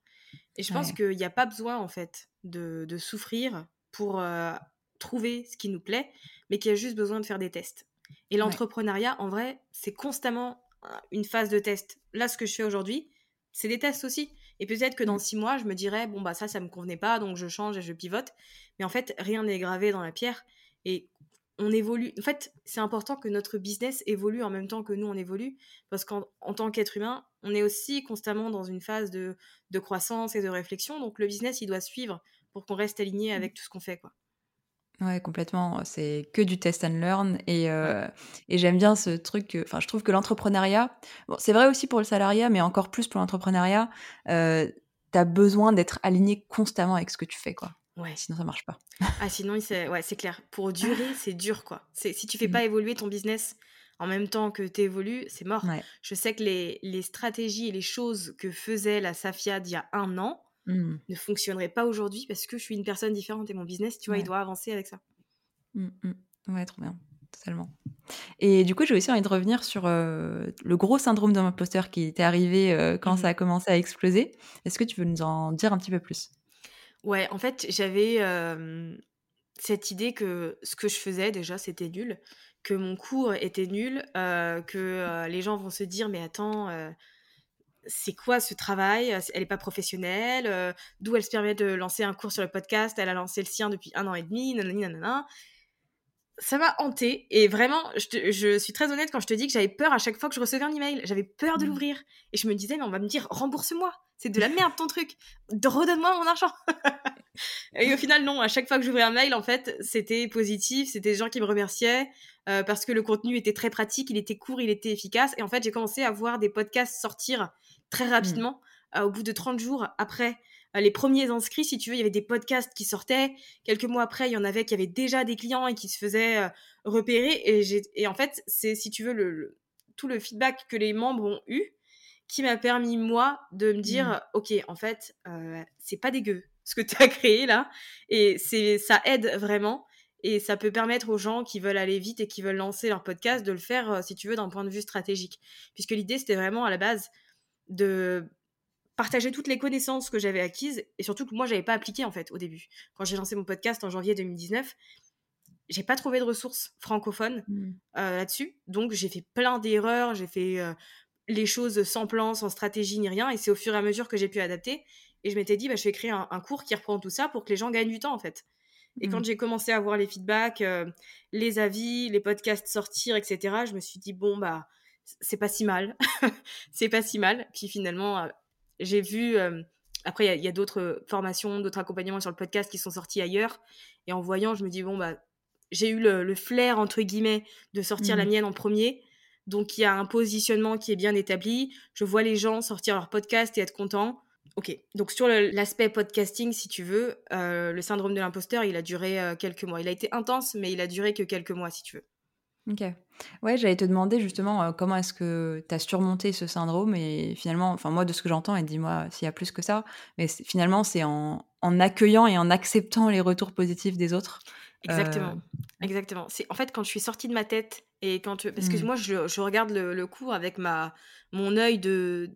Et je pense Ouais. qu'il n'y a pas besoin, en fait, de, de souffrir pour euh, trouver ce qui nous plaît, mais qu'il y a juste besoin de faire des tests. Et Ouais. l'entrepreneuriat, en vrai, c'est constamment euh, une phase de test. Là, ce que je fais aujourd'hui, c'est des tests aussi. Et peut-être que dans Mm. six mois, je me dirais, bon, bah ça, ça me convenait pas, donc je change et je pivote. Mais en fait, rien n'est gravé dans la pierre. Et on évolue. En fait, c'est important que notre business évolue en même temps que nous, on évolue. Parce qu'en en tant qu'être humain, on est aussi constamment dans une phase de, de croissance et de réflexion. Donc le business, il doit suivre pour qu'on reste aligné avec tout ce qu'on fait. Quoi. Ouais, complètement. C'est que du test and learn. Et, euh, et j'aime bien ce truc. que- Enfin, je trouve que l'entrepreneuriat, bon, c'est vrai aussi pour le salariat, mais encore plus pour l'entrepreneuriat, euh, tu as besoin d'être aligné constamment avec ce que tu fais, quoi. Ouais. Sinon, ça marche pas. Ah, sinon, c'est ouais, c'est clair. Pour durer, c'est dur, quoi. C'est Si tu fais Mm. pas évoluer ton business en même temps que tu évolues, c'est mort. Ouais. Je sais que les, les stratégies et les choses que faisait la Safia d'il y a un an Mm, ne fonctionneraient pas aujourd'hui parce que je suis une personne différente et mon business, tu vois, Ouais. il doit avancer avec ça. mm, mm. Ouais, trop bien. Totalement. Et du coup, j'ai aussi envie de revenir sur euh, le gros syndrome de l'imposteur qui t'est arrivé euh, quand Mhm. ça a commencé à exploser. Est-ce que tu veux nous en dire un petit peu plus? Ouais, en fait, j'avais euh, cette idée que ce que je faisais déjà, c'était nul, que mon cours était nul, euh, que les gens vont se dire, mais attends, c'est quoi ce travail? Elle n'est pas professionnelle. D'où elle se permet de lancer un cours sur le podcast Elle a lancé le sien depuis un an et demi. Nanani, nanana ça m'a hanté et vraiment je, je, suis très honnête quand je te dis que j'avais peur à chaque fois que je recevais un email j'avais peur de mmh. l'ouvrir et je me disais mais on va me dire rembourse-moi c'est de la merde ton truc redonne-moi mon argent et au final non à chaque fois que j'ouvrais un mail en fait c'était positif c'était des gens qui me remerciaient euh, parce que le contenu était très pratique il était court il était efficace et en fait j'ai commencé à voir des podcasts sortir très mmh. rapidement au bout de 30 jours après euh, les premiers inscrits, si tu veux, il y avait des podcasts qui sortaient. Quelques mois après, il y en avait qui avaient déjà des clients et qui se faisaient euh, repérer. Et, et, en fait, c'est, si tu veux, le, tout le feedback que les membres ont eu qui m'a permis, moi, de me dire, mmh. OK, en fait, euh, c'est pas dégueu ce que tu as créé là. Et c'est, ça aide vraiment. Et ça peut permettre aux gens qui veulent aller vite et qui veulent lancer leur podcast de le faire, si tu veux, d'un point de vue stratégique. Puisque l'idée, c'était vraiment à la base de partager toutes les connaissances que j'avais acquises et surtout que moi j'avais pas appliqué en fait au début. Quand j'ai lancé mon podcast en janvier 2019, j'ai pas trouvé de ressources francophones mmh. euh, là-dessus, donc j'ai fait plein d'erreurs, j'ai fait euh, les choses sans plan, sans stratégie ni rien, et c'est au fur et à mesure que j'ai pu adapter. Et je m'étais dit, bah, je vais créer un, cours qui reprend tout ça pour que les gens gagnent du temps en fait. Et quand mmh. j'ai commencé à voir les feedbacks, euh, les avis, les podcasts sortir, etc., je me suis dit bon bah c'est pas si mal, c'est pas si mal. Puis finalement j'ai vu. Euh, après, il y a, d'autres formations, d'autres accompagnements sur le podcast qui sont sortis ailleurs. Et en voyant, je me dis, bon, bah, j'ai eu le, flair, entre guillemets, de sortir la mmh. mienne en premier. Donc, il y a un positionnement qui est bien établi. Je vois les gens sortir leur podcast et être contents. Ok, donc sur l'aspect podcasting, si tu veux, euh, le syndrome de l'imposteur, il a duré euh, quelques mois. Il a été intense, mais il a duré que quelques mois, si tu veux. OK. Ouais, j'allais te demander justement, euh, comment est-ce que tu as surmonté ce syndrome et finalement, enfin moi de ce que j'entends et dis-moi s'il y a plus que ça, mais finalement c'est en en accueillant et en acceptant les retours positifs des autres? Exactement, euh, exactement. C'est en fait quand je suis sortie de ma tête et quand parce que mmh. moi je je regarde le le cours avec ma mon œil de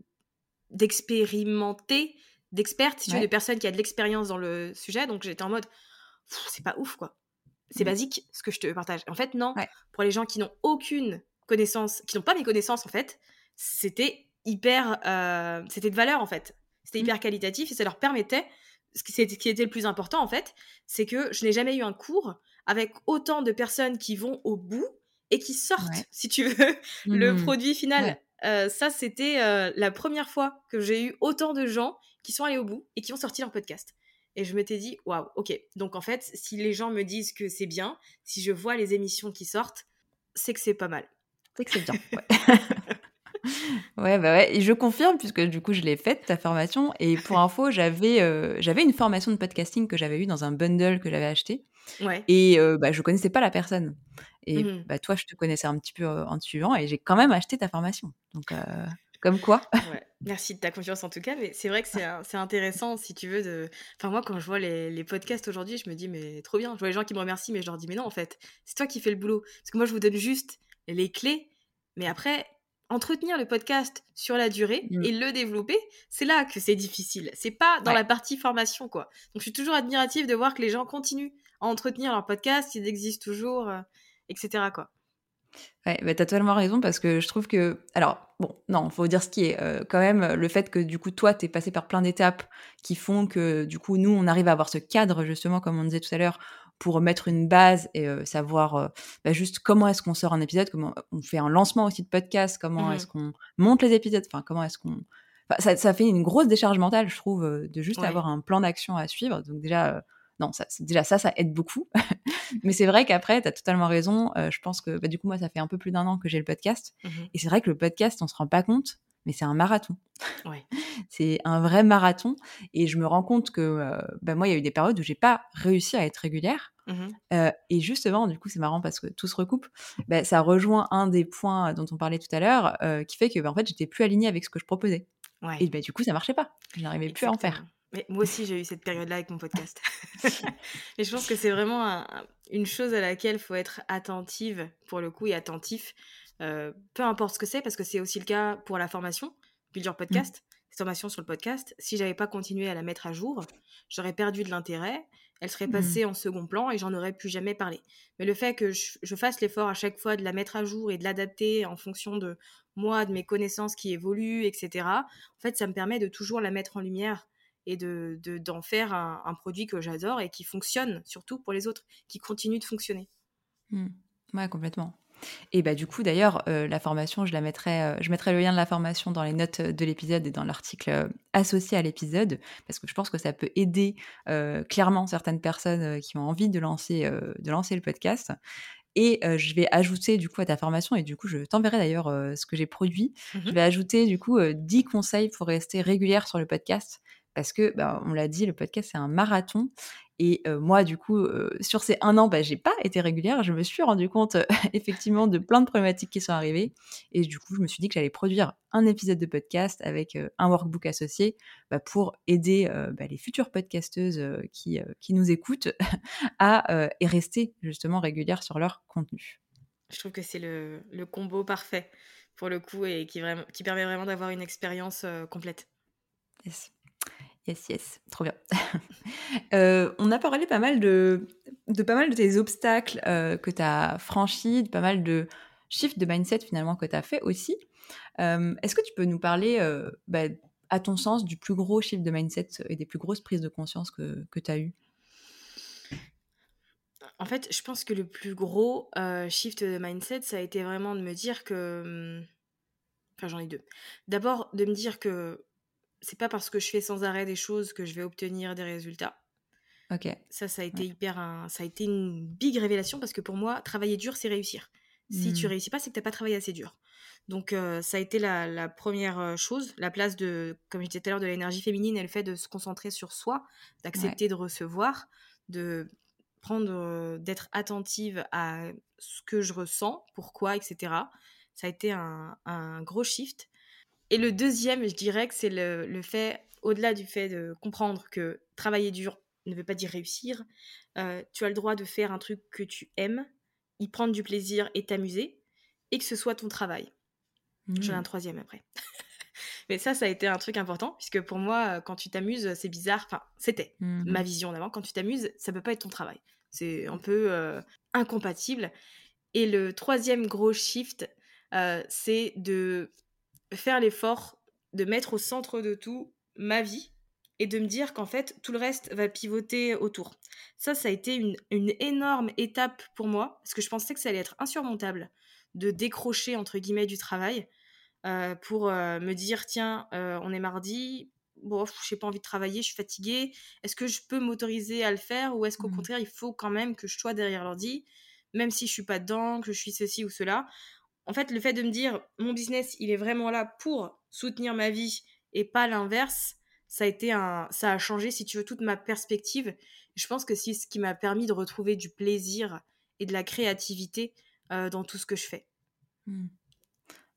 d'expérimenter, d'experte, si tu veux, de personne qui a de l'expérience dans le sujet, donc j'étais en mode: «C'est pas ouf quoi» c'est mmh. basique ce que je te partage. En fait, non. Pour les gens qui n'ont aucune connaissance, qui n'ont pas mes connaissances, en fait, c'était hyper. Euh, c'était de valeur, en fait. C'était mmh. hyper qualitatif et ça leur permettait. Ce qui, était le plus important, en fait, c'est que je n'ai jamais eu un cours avec autant de personnes qui vont au bout et qui sortent, si tu veux, le mmh. produit final. Euh, ça, c'était euh, la première fois que j'ai eu autant de gens qui sont allés au bout et qui ont sorti leur podcast. Et je m'étais dit, waouh, ok. Donc en fait, si les gens me disent que c'est bien, si je vois les émissions qui sortent, c'est que c'est pas mal. C'est que c'est bien. Ouais. bah ouais, et je confirme puisque du coup je l'ai faite ta formation et pour info j'avais euh, j'avais une formation de podcasting que j'avais eue dans un bundle que j'avais acheté ouais. et euh, bah je connaissais pas la personne et mmh bah toi je te connaissais un petit peu euh, en suivant et j'ai quand même acheté ta formation donc comme quoi Merci de ta confiance en tout cas, mais c'est vrai que c'est intéressant si tu veux de... Enfin moi quand je vois les, les podcasts aujourd'hui, je me dis mais trop bien. Je vois les gens qui me remercient, mais je leur dis mais non en fait, c'est toi qui fais le boulot. Parce que moi je vous donne juste les clés, mais après entretenir le podcast sur la durée mmh. et le développer, c'est là que c'est difficile. C'est pas dans la partie formation quoi. Donc je suis toujours admirative de voir que les gens continuent à entretenir leur podcast, qu'ils existent toujours, euh, etc. quoi. Ouais, bah, tu as totalement raison parce que je trouve que. Alors, bon, non, faut dire ce qui est. Euh, quand même, le fait que du coup, toi, tu es passé par plein d'étapes qui font que du coup, nous, on arrive à avoir ce cadre, justement, comme on disait tout à l'heure, pour mettre une base et euh, savoir euh, bah, juste comment est-ce qu'on sort un épisode, comment on fait un lancement aussi de podcast, comment mmh est-ce qu'on monte les épisodes, enfin, comment est-ce qu'on. ça, ça, fait une grosse décharge mentale, je trouve, de juste avoir un plan d'action à suivre. Donc, déjà non, ça, déjà ça, ça aide beaucoup. Mais c'est vrai qu'après, tu as totalement raison. Euh, je pense que bah, du coup, moi, ça fait un peu plus d'un an que j'ai le podcast. Mmh Et c'est vrai que le podcast, on se rend pas compte, mais c'est un marathon. c'est un vrai marathon. Et je me rends compte que euh, bah, moi, il y a eu des périodes où j'ai pas réussi à être régulière. Mmh euh, et justement, du coup, c'est marrant parce que tout se recoupe. Bah, ça rejoint un des points dont on parlait tout à l'heure, qui fait que en fait, j'étais plus alignée avec ce que je proposais. Et du coup, ça marchait pas. Je n'arrivais plus à en faire. Mais moi aussi, j'ai eu cette période-là avec mon podcast. et je pense que c'est vraiment une chose à laquelle il faut être attentive, pour le coup, et attentif, euh, peu importe ce que c'est, parce que c'est aussi le cas pour la formation, Build Your mmh. Podcast. C'est formation sur le podcast, si j'avais pas continué à la mettre à jour, j'aurais perdu de l'intérêt, elle serait mmh. passée en second plan et j'en aurais plus jamais parlé. Mais le fait que je, fasse l'effort à chaque fois de la mettre à jour et de l'adapter en fonction de moi, de mes connaissances qui évoluent, etc., en fait, ça me permet de toujours la mettre en lumière et de, d'en faire un, produit que j'adore et qui fonctionne surtout pour les autres, qui continue de fonctionner. Mmh. Ouais, complètement. Et bah du coup d'ailleurs euh, la formation je la mettrai euh, je mettrai le lien de la formation dans les notes de l'épisode et dans l'article euh, associé à l'épisode parce que je pense que ça peut aider clairement certaines personnes qui ont envie de lancer de lancer le podcast. Et je vais ajouter du coup à ta formation, et du coup je t'enverrai d'ailleurs ce que j'ai produit. Mmh je vais ajouter du coup 10 conseils pour rester régulière sur le podcast parce que, bah, on l'a dit, le podcast, c'est un marathon. Et moi, du coup, sur ces un an, bah, j'ai pas été régulière. Je me suis rendu compte effectivement de plein de problématiques qui sont arrivées. Et du coup, je me suis dit que j'allais produire un épisode de podcast avec un workbook associé bah, pour aider bah, les futures podcasteuses qui, qui nous écoutent à et rester justement régulières sur leur contenu. Je trouve que c'est le, le, combo parfait pour le coup et qui, vraiment, qui permet vraiment d'avoir une expérience complète. Yes. Yes, yes, trop bien. Euh, on a parlé pas mal de, pas mal de tes obstacles euh, que tu as franchis, de pas mal de shifts de mindset finalement que tu as fait aussi. Euh, est-ce que tu peux nous parler, bah, à ton sens, du plus gros shift de mindset et des plus grosses prises de conscience que, que tu as eues? En fait, je pense que le plus gros shift de mindset, ça a été vraiment de me dire que... Hum, enfin, j'en ai deux. D'abord, de me dire que c'est pas parce que je fais sans arrêt des choses que je vais obtenir des résultats. Ok. Ça, ça a été hyper ça a été une big révélation parce que pour moi, travailler dur, c'est réussir. Si tu mmh. réussis pas, c'est que t'as pas travaillé assez dur. Donc euh, ça a été la, première euh, chose, la place de, comme je disais tout à l'heure, de l'énergie féminine et le fait de se concentrer sur soi, d'accepter de recevoir, de prendre, euh, d'être attentive à ce que je ressens, pourquoi, etc. Ça a été un, un gros shift. Et le deuxième, je dirais que c'est le, fait, au-delà du fait de comprendre que travailler dur ne veut pas dire réussir, euh, tu as le droit de faire un truc que tu aimes, y prendre du plaisir et t'amuser, et que ce soit ton travail. J'en ai un mmh. troisième après. Mais ça, ça a été un truc important, puisque pour moi, quand tu t'amuses, c'est bizarre. Enfin, c'était mmh ma vision d'avant. Quand tu t'amuses, ça peut pas être ton travail. C'est un peu euh, incompatible. Et le troisième gros shift, euh, c'est de faire l'effort de mettre au centre de tout ma vie et de me dire qu'en fait, tout le reste va pivoter autour. Ça, ça a été une, énorme étape pour moi, parce que je pensais que ça allait être insurmontable de décrocher, entre guillemets, du travail euh, pour euh, me dire, tiens, euh, on est mardi, bon, je n'ai pas envie de travailler, je suis fatiguée, est-ce que je peux m'autoriser à le faire ou est-ce qu'au mmh. contraire, il faut quand même que je sois derrière l'ordi, même si je suis pas dedans, que je suis ceci ou cela? En fait, le fait de me dire mon business, il est vraiment là pour soutenir ma vie et pas l'inverse, ça a été un, ça a changé, si tu veux, toute ma perspective. Je pense que c'est ce qui m'a permis de retrouver du plaisir et de la créativité euh, dans tout ce que je fais. Mmh.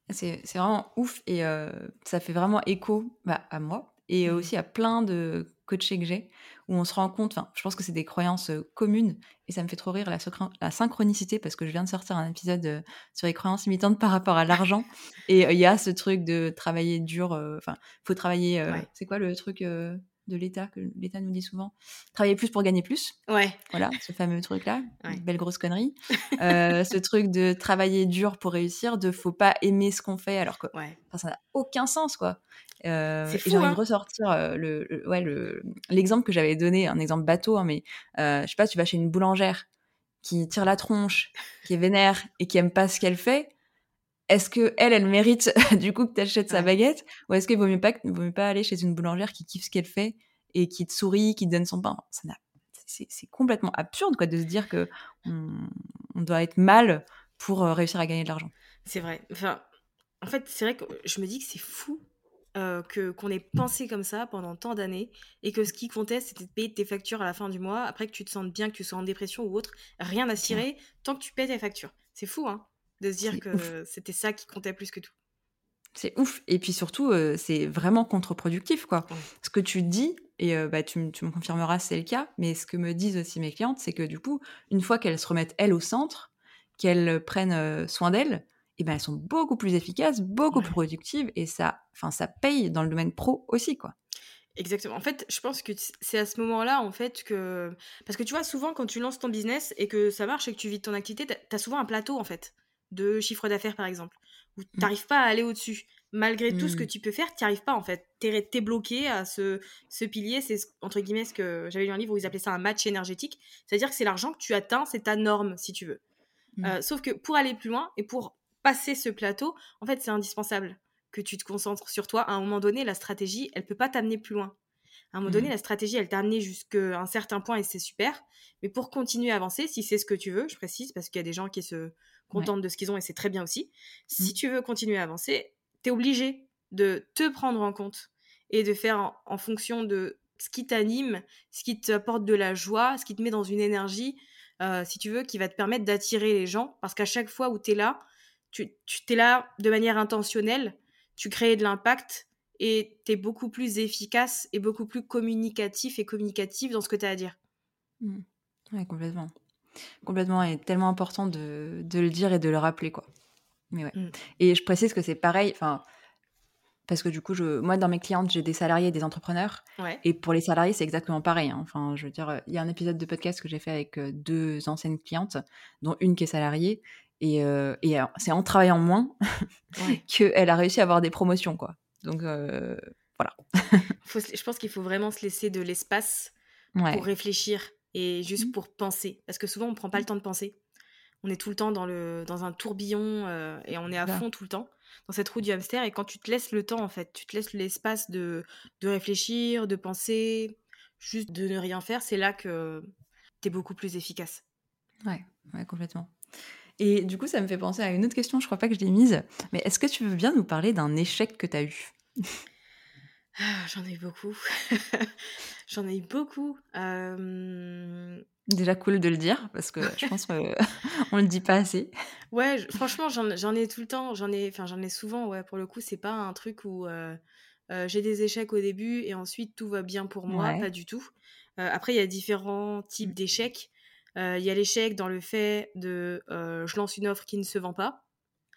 C'est vraiment ouf et euh, ça fait vraiment écho bah, à moi et mmh. aussi à plein de coachés que j'ai où on se rend compte, enfin, je pense que c'est des croyances communes, et ça me fait trop rire la, la, synchronicité, parce que je viens de sortir un épisode sur les croyances limitantes par rapport à l'argent, et il y a ce truc de travailler dur, enfin, faut travailler, c'est quoi le truc de l'État, que l'État nous dit souvent. Travailler plus pour gagner plus. Ouais. Voilà, ce fameux truc-là. Belle grosse connerie. Euh, ce truc de travailler dur pour réussir, de faut pas aimer ce qu'on fait, alors que ça n'a aucun sens, quoi. Euh, j'ai envie de hein. ressortir euh, le, ouais, l'exemple que j'avais donné, un exemple bateau, hein, mais je sais pas, tu vas chez une boulangère qui tire la tronche, qui est vénère et qui aime pas ce qu'elle fait est-ce que elle, elle mérite du coup que tu achètes sa baguette? Ou est-ce qu'il vaut mieux pas vaut mieux pas aller chez une boulangère qui kiffe ce qu'elle fait et qui te sourit, qui te donne son pain? Ça c'est complètement absurde quoi de se dire que on, doit être mal pour euh, réussir à gagner de l'argent. C'est vrai. Enfin, en fait, c'est vrai que je me dis que c'est fou euh, que qu'on ait pensé comme ça pendant tant d'années et que ce qui comptait c'était de payer tes factures à la fin du mois après que tu te sentes bien que tu sois en dépression ou autre rien à cirer tant que tu payes tes factures. C'est fou hein de se dire que c'était ça qui comptait plus que tout. C'est ouf. Et puis surtout, euh, c'est vraiment contre-productif, quoi. Ce que tu dis, et euh, bah, tu, me confirmeras c'est le cas, mais ce que me disent aussi mes clientes, c'est que du coup, une fois qu'elles se remettent elles au centre, qu'elles prennent euh, soin d'elles, et ben elles sont beaucoup plus efficaces, beaucoup plus productives et ça, enfin ça paye dans le domaine pro aussi quoi. Exactement. En fait, je pense que c'est à ce moment-là, en fait, que... Parce que tu vois, souvent, quand tu lances ton business et que ça marche et que tu vis ton activité, tu as souvent un plateau, en fait, de chiffre d'affaires, par exemple, où tu n'arrives mmh. pas à aller au-dessus. Malgré tout ce que mmh. tu peux faire, tu n'y arrives pas, en fait. Tu es, bloqué à ce, ce pilier. C'est, entre guillemets, ce que j'avais lu un livre où ils appelaient ça un match énergétique. C'est-à-dire que c'est l'argent que tu atteins, c'est ta norme, si tu veux. Mmh. Euh, sauf que pour aller plus loin et pour passer ce plateau, en fait, c'est indispensable que tu te concentres sur toi. À un moment donné, la stratégie, elle peut pas t'amener plus loin. À un moment donné, mmh. la stratégie, elle t'a amené jusqu'à un certain point et c'est super. Mais pour continuer à avancer, si c'est ce que tu veux, je précise, parce qu'il y a des gens qui se contentent de ce qu'ils ont et c'est très bien aussi. Si mmh. tu veux continuer à avancer, tu es obligé de te prendre en compte et de faire en, fonction de ce qui t'anime, ce qui t'apporte de la joie, ce qui te met dans une énergie, euh, si tu veux, qui va te permettre d'attirer les gens. Parce qu'à chaque fois où tu es là, tu, tu es là de manière intentionnelle tu crées de l'impact et tu es beaucoup plus efficace et beaucoup plus communicatif et communicatif dans ce que tu as à dire. Mmh. Oui, complètement. Complètement, et tellement important de, de, le dire et de le rappeler, quoi. Mais ouais. Mmh. Et je précise que c'est pareil, enfin, parce que du coup, je, moi, dans mes clientes, j'ai des salariés et des entrepreneurs. Et pour les salariés, c'est exactement pareil. Hein. Enfin, je veux dire, il y a un épisode de podcast que j'ai fait avec euh, deux anciennes clientes, dont une qui est salariée. Et, euh, c'est en travaillant moins qu'elle a réussi à avoir des promotions, quoi. Donc, euh, voilà. je pense qu'il faut vraiment se laisser de l'espace pour réfléchir et juste mmh. pour penser. Parce que souvent, on ne prend pas le temps de penser. On est tout le temps dans, le, dans un tourbillon euh, et on est à fond tout le temps dans cette roue du hamster. Et quand tu te laisses le temps, en fait, tu te laisses l'espace de, de réfléchir, de penser, juste de ne rien faire, c'est là que tu es beaucoup plus efficace. Ouais, ouais, complètement. Et du coup, ça me fait penser à une autre question, je crois pas que je l'ai mise, mais est-ce que tu veux bien nous parler d'un échec que tu as eu? Ah, J'en ai eu beaucoup. J'en ai eu beaucoup. Déjà cool de le dire, parce que je pense qu'on le dit pas assez. Ouais, franchement, j'en ai tout le temps. J'en ai, enfin, j'en ai souvent. Ouais, pour le coup, c'est pas un truc où euh, euh, j'ai des échecs au début et ensuite tout va bien pour moi. Pas du tout. Euh, après, il y a différents types mmh. d'échecs. Il y a l'échec dans le fait de je lance une offre qui ne se vend pas.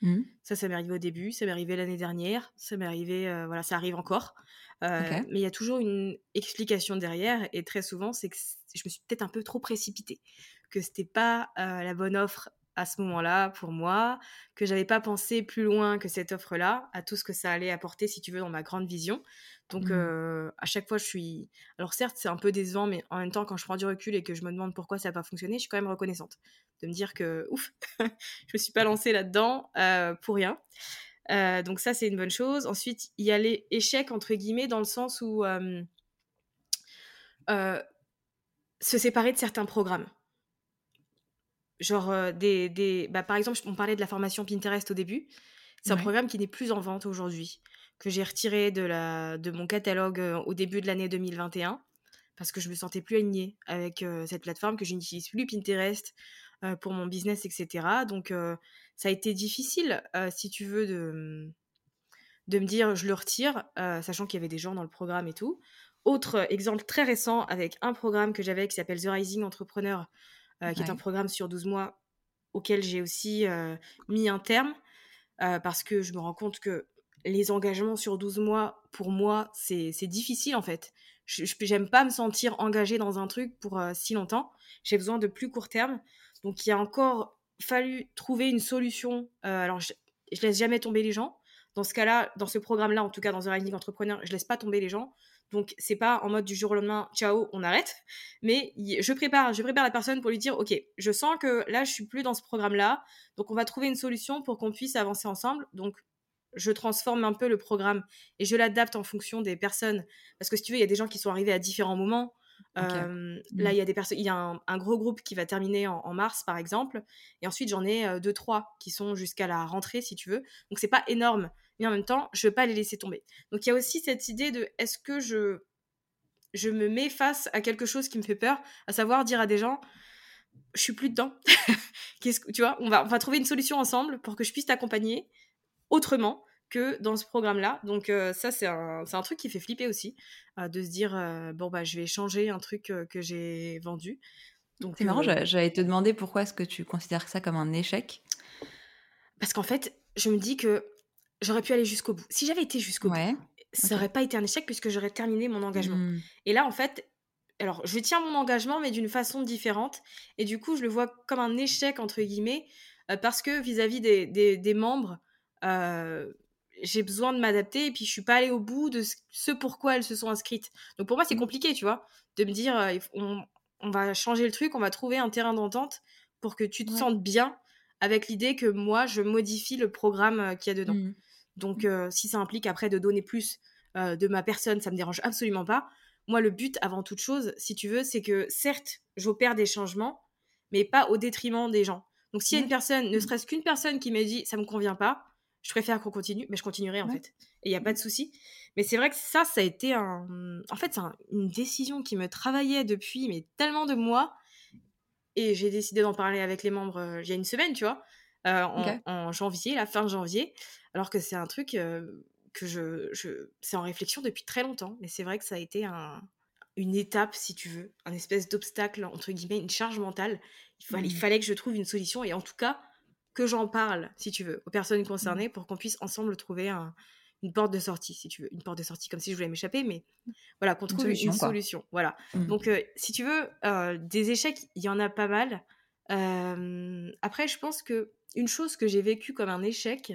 Mmh. Ça, ça m'est arrivé au début, ça m'est arrivé l'année dernière, ça m'est arrivé, voilà, ça arrive encore. Mais il y a toujours une explication derrière, et très souvent, c'est que je me suis peut-être un peu trop précipitée, que c'était pas la bonne offre à ce moment-là pour moi, que j'avais pas pensé plus loin que cette offre-là, à tout ce que ça allait apporter, si tu veux, dans ma grande vision. Donc, mmh. à chaque fois, je suis. Alors, certes, c'est un peu décevant, mais en même temps, quand je prends du recul et que je me demande pourquoi ça n'a pas fonctionné, je suis quand même reconnaissante de me dire que, ouf, je me suis pas lancée là-dedans pour rien. donc, ça, c'est une bonne chose. Ensuite, il y a les échecs, entre guillemets, dans le sens où se séparer de certains programmes. Genre, des, des... Bah, par exemple, on parlait de la formation Pinterest au début. C'est un programme qui n'est plus en vente aujourd'hui que j'ai retiré de, la, de mon catalogue euh, au début de l'année 2021 parce que je me sentais plus alignée avec euh, cette plateforme, que je n'utilise plus Pinterest euh, pour mon business, etc. Donc ça a été difficile, si tu veux, de, de me dire je le retire, sachant qu'il y avait des gens dans le programme et tout. Autre exemple très récent avec un programme que j'avais qui s'appelle The Rising Entrepreneur, qui est un programme sur 12 mois auquel j'ai aussi mis un terme parce que je me rends compte que les engagements sur 12 mois, pour moi, c'est difficile en fait. Je J'aime pas me sentir engagée dans un truc pour euh, si longtemps. J'ai besoin de plus court terme. Donc il a encore fallu trouver une solution. Euh, alors je, je laisse jamais tomber les gens. Dans ce cas-là, dans ce programme-là, en tout cas dans The Rising Entrepreneur, je laisse pas tomber les gens. Donc c'est pas en mode du jour au lendemain, ciao, on arrête. Mais je prépare, je prépare la personne pour lui dire, ok, je sens que là je suis plus dans ce programme-là, donc on va trouver une solution pour qu'on puisse avancer ensemble. Donc je transforme un peu le programme et je l'adapte en fonction des personnes. Parce que si tu veux, il y a des gens qui sont arrivés à différents moments. Là, mmh. il y a des personnes, il y a un, gros groupe qui va terminer en, mars, par exemple, et ensuite j'en ai deux, trois qui sont jusqu'à la rentrée, si tu veux. Donc c'est pas énorme, mais en même temps, je veux pas les laisser tomber. Donc il y a aussi cette idée de est-ce que je je me mets face à quelque chose qui me fait peur, à savoir dire à des gens, je suis plus dedans. Qu'est-ce que tu vois On va on va trouver une solution ensemble pour que je puisse t'accompagner autrement que dans ce programme-là. Donc euh, ça, c'est un, un, truc qui fait flipper aussi, euh, de se dire, euh, bon, bah, je vais changer un truc que j'ai vendu. C'est marrant, j'allais te demander pourquoi est-ce que tu considères ça comme un échec? Parce qu'en fait, je me dis que j'aurais pu aller jusqu'au bout. Si j'avais été jusqu'au Ouais. bout, ça n'aurait pas été un échec puisque j'aurais terminé mon engagement. Mmh. Et là, en fait, alors je tiens mon engagement, mais d'une façon différente. Et du coup, je le vois comme un échec, entre guillemets, euh, parce que vis-à-vis des, des- des membres, euh, j'ai besoin de m'adapter et puis je suis pas allée au bout de ce, pourquoi elles se sont inscrites. Donc pour moi, c'est Mmh. compliqué, tu vois, de me dire, euh, on, on va changer le truc, on va trouver un terrain d'entente pour que tu te Ouais. sentes bien avec l'idée que moi, je modifie le programme qu'il y a dedans. Mmh. Donc, euh, si ça implique après de donner plus euh, de ma personne, ça me dérange absolument pas. Moi, le but, avant toute chose, si tu veux, c'est que certes, j'opère des changements, mais pas au détriment des gens. Donc, s'il y a une personne, ne Mmh. serait-ce qu'une personne qui me dit ça me convient pas, je préfère qu'on continue, mais je continuerai en Ouais. fait. Et il n'y a pas de souci. Mais c'est vrai que ça, ça a été un. En fait, c'est un- une décision qui me travaillait depuis mais tellement de mois. Et j'ai décidé d'en parler avec les membres euh, il y a une semaine, tu vois, euh, en, en janvier, la fin de janvier. Alors que c'est un truc euh, que je, je. C'est en réflexion depuis très longtemps. Mais c'est vrai que ça a été un, une étape, si tu veux, un espèce d'obstacle, entre guillemets, une charge mentale. Il fallait, il Mmh. fallait que je trouve une solution et en tout cas que j'en parle, si tu veux, aux personnes Mmh. concernées pour qu'on puisse ensemble trouver un- une porte de sortie, si tu veux. Une porte de sortie comme si je voulais m'échapper, mais voilà, qu'on trouve une solution. Voilà. Mmh. Donc, euh, si tu veux, euh, des échecs, il y en a pas mal. Euh, après, je pense que une chose que j'ai vécue comme un échec,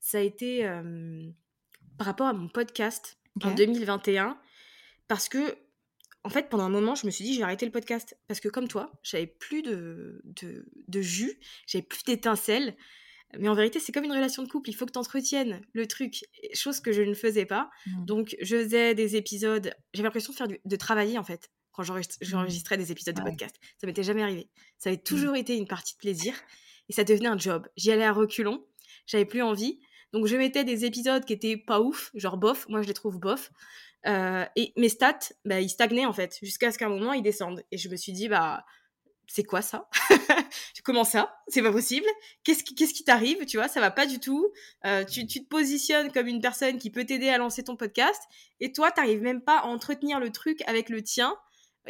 ça a été euh, par rapport à mon podcast en OK. 2021, parce que en fait, pendant un moment, je me suis dit, je vais arrêter le podcast. Parce que comme toi, j'avais plus de, de, de jus, j'avais plus d'étincelles. Mais en vérité, c'est comme une relation de couple, il faut que tu entretiennes le truc, chose que je ne faisais pas. Mmh. Donc, je faisais des épisodes, j'avais l'impression de, faire du- de travailler en fait, quand Mmh. j'enregistrais des épisodes de podcast. Ça m'était jamais arrivé. Ça avait Mmh. toujours été une partie de plaisir, et ça devenait un job. J'y allais à reculons, j'avais plus envie. Donc, je mettais des épisodes qui étaient pas ouf, genre bof, moi je les trouve bof. Euh, et mes stats, bah, ils stagnaient en fait, jusqu'à ce qu'à un moment ils descendent. Et je me suis dit, bah, c'est quoi ça? Comment ça? C'est pas possible Qu'est-ce qui, t'arrive Tu vois, ça va pas du tout. Euh, tu, tu te positionnes comme une personne qui peut t'aider à lancer ton podcast, et toi, t'arrives même pas à entretenir le truc avec le tien.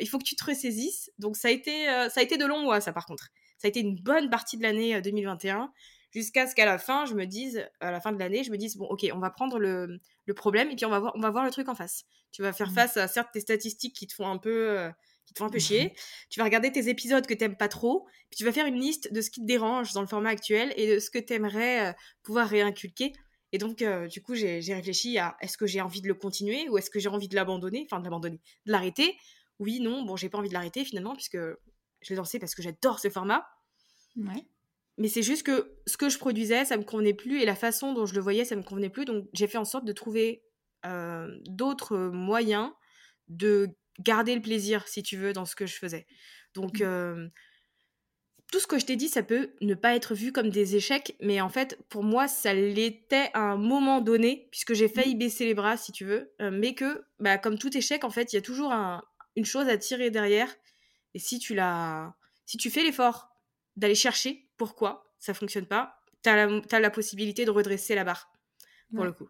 Il faut que tu te ressaisisses. Donc ça a été, euh, ça a été de longs mois, ça par contre. Ça a été une bonne partie de l'année euh, 2021 jusqu'à ce qu'à la fin, je me dise, à la fin de l'année, je me dise, bon, ok, on va prendre le, le problème et puis on va, voir, on va voir le truc en face. Tu vas faire Mmh. face à certes tes statistiques qui te font un peu, euh, qui te font un peu chier. Tu vas regarder tes épisodes que t'aimes pas trop, puis tu vas faire une liste de ce qui te dérange dans le format actuel et de ce que t'aimerais euh, pouvoir réinculquer. Et donc, euh, du coup, j'ai j'ai réfléchi à est-ce que j'ai envie de le continuer ou est-ce que j'ai envie de l'abandonner, enfin de l'abandonner, de l'arrêter? Oui, non, bon, j'ai pas envie de l'arrêter finalement puisque je l'ai lancé parce que j'adore ce format. Ouais. Mais c'est juste que ce que je produisais, ça me convenait plus et la façon dont je le voyais, ça me convenait plus. Donc j'ai fait en sorte de trouver euh, d'autres moyens de garder le plaisir, si tu veux, dans ce que je faisais. Donc Mmh. euh, tout ce que je t'ai dit, ça peut ne pas être vu comme des échecs, mais en fait, pour moi, ça l'était à un moment donné, puisque j'ai failli Mmh. baisser les bras, si tu veux, euh, mais que, bah, comme tout échec, en fait, il y a toujours un- une chose à tirer derrière. Et si tu si tu fais l'effort d'aller chercher pourquoi ça fonctionne pas, t'as la, t'as la possibilité de redresser la barre, pour Ouais. le coup.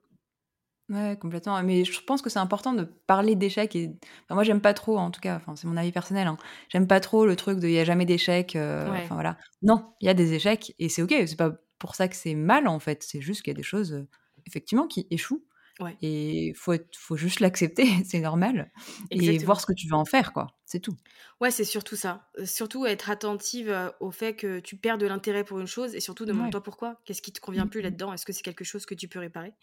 Ouais, complètement. Mais je pense que c'est important de parler d'échecs et enfin, moi j'aime pas trop en tout cas, enfin c'est mon avis personnel hein. J'aime pas trop le truc de il y a jamais d'échecs euh, Ouais. enfin voilà. Non, il y a des échecs et c'est OK, c'est pas pour ça que c'est mal en fait, c'est juste qu'il y a des choses euh, effectivement qui échouent Ouais. et faut être- faut juste l'accepter, c'est normal et voir ce que tu veux en faire quoi, c'est tout. Ouais, c'est surtout ça. Euh, Surtout être attentive euh, au fait que tu perds de l'intérêt pour une chose et surtout Ouais. demande-toi pourquoi. Qu'est-ce qui te convient Mmh, plus là-dedans? Est-ce que c'est quelque chose que tu peux réparer?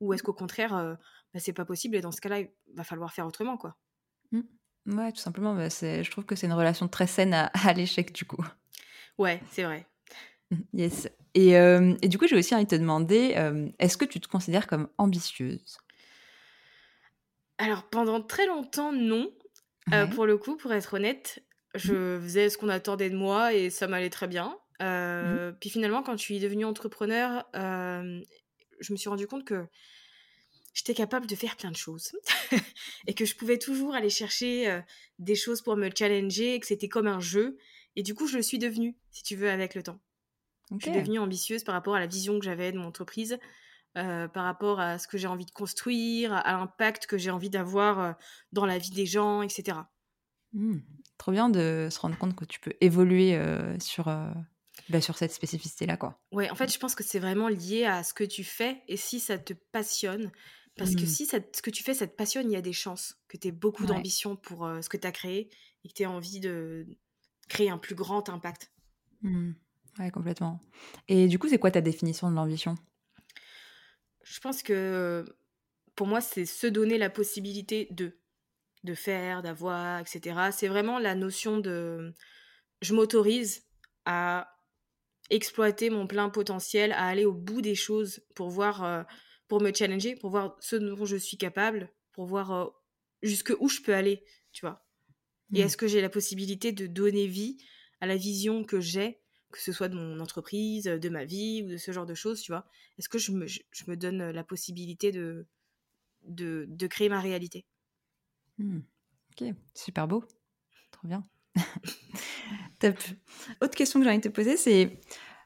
Ou est-ce qu'au contraire, euh, bah, c'est pas possible et dans ce cas-là, il va falloir faire autrement, quoi. Mmh. Ouais, tout simplement, bah, je trouve que c'est une relation très saine à, à l'échec du coup. Ouais, c'est vrai. Mmh, Yes. Et, euh, et du coup, j'ai aussi envie de te demander, euh, est-ce que tu te considères comme ambitieuse? Alors, pendant très longtemps, non. Euh, pour le coup, pour être honnête, je faisais ce qu'on attendait de moi et ça m'allait très bien. Mmh. Euh, Puis finalement, quand je suis devenue entrepreneur, je me suis rendu compte que j'étais capable de faire plein de choses et que je pouvais toujours aller chercher des choses pour me challenger, et que c'était comme un jeu. Et du coup, je le suis devenue, si tu veux, avec le temps. Je Ok. suis devenue ambitieuse par rapport à la vision que j'avais de mon entreprise, euh, par rapport à ce que j'ai envie de construire, à l'impact que j'ai envie d'avoir euh, dans la vie des gens, etc. Mmh. Trop bien de se rendre compte que tu peux évoluer euh, sur, euh, bah, sur cette spécificité-là, quoi. Ouais, en fait, je pense que c'est vraiment lié à ce que tu fais et si ça te passionne. Parce que Mmh. si ça ce que tu fais, ça te passionne, il y a des chances que tu aies beaucoup Ouais. d'ambition pour, ce que tu as créé et que tu aies envie de créer un plus grand impact. Mmh. Ouais, complètement. Et du coup, c'est quoi ta définition de l'ambition? Je pense que, pour moi, c'est se donner la possibilité de. De faire, d'avoir et cetera. C'est vraiment la notion de je m'autorise à exploiter mon plein potentiel, à aller au bout des choses pour voir, heu, pour me challenger, pour voir ce dont je suis capable, pour voir, heu, jusqu'où je peux aller, tu vois? Et Mmh. est-ce que j'ai la possibilité de donner vie à la vision que j'ai, que ce soit de mon entreprise, de ma vie ou de ce genre de choses, tu vois? Est-ce que je me donne, la possibilité de de créer ma réalité? Mmh. OK, super beau. Trop bien. Top. Autre question que j'ai envie de te poser, c'est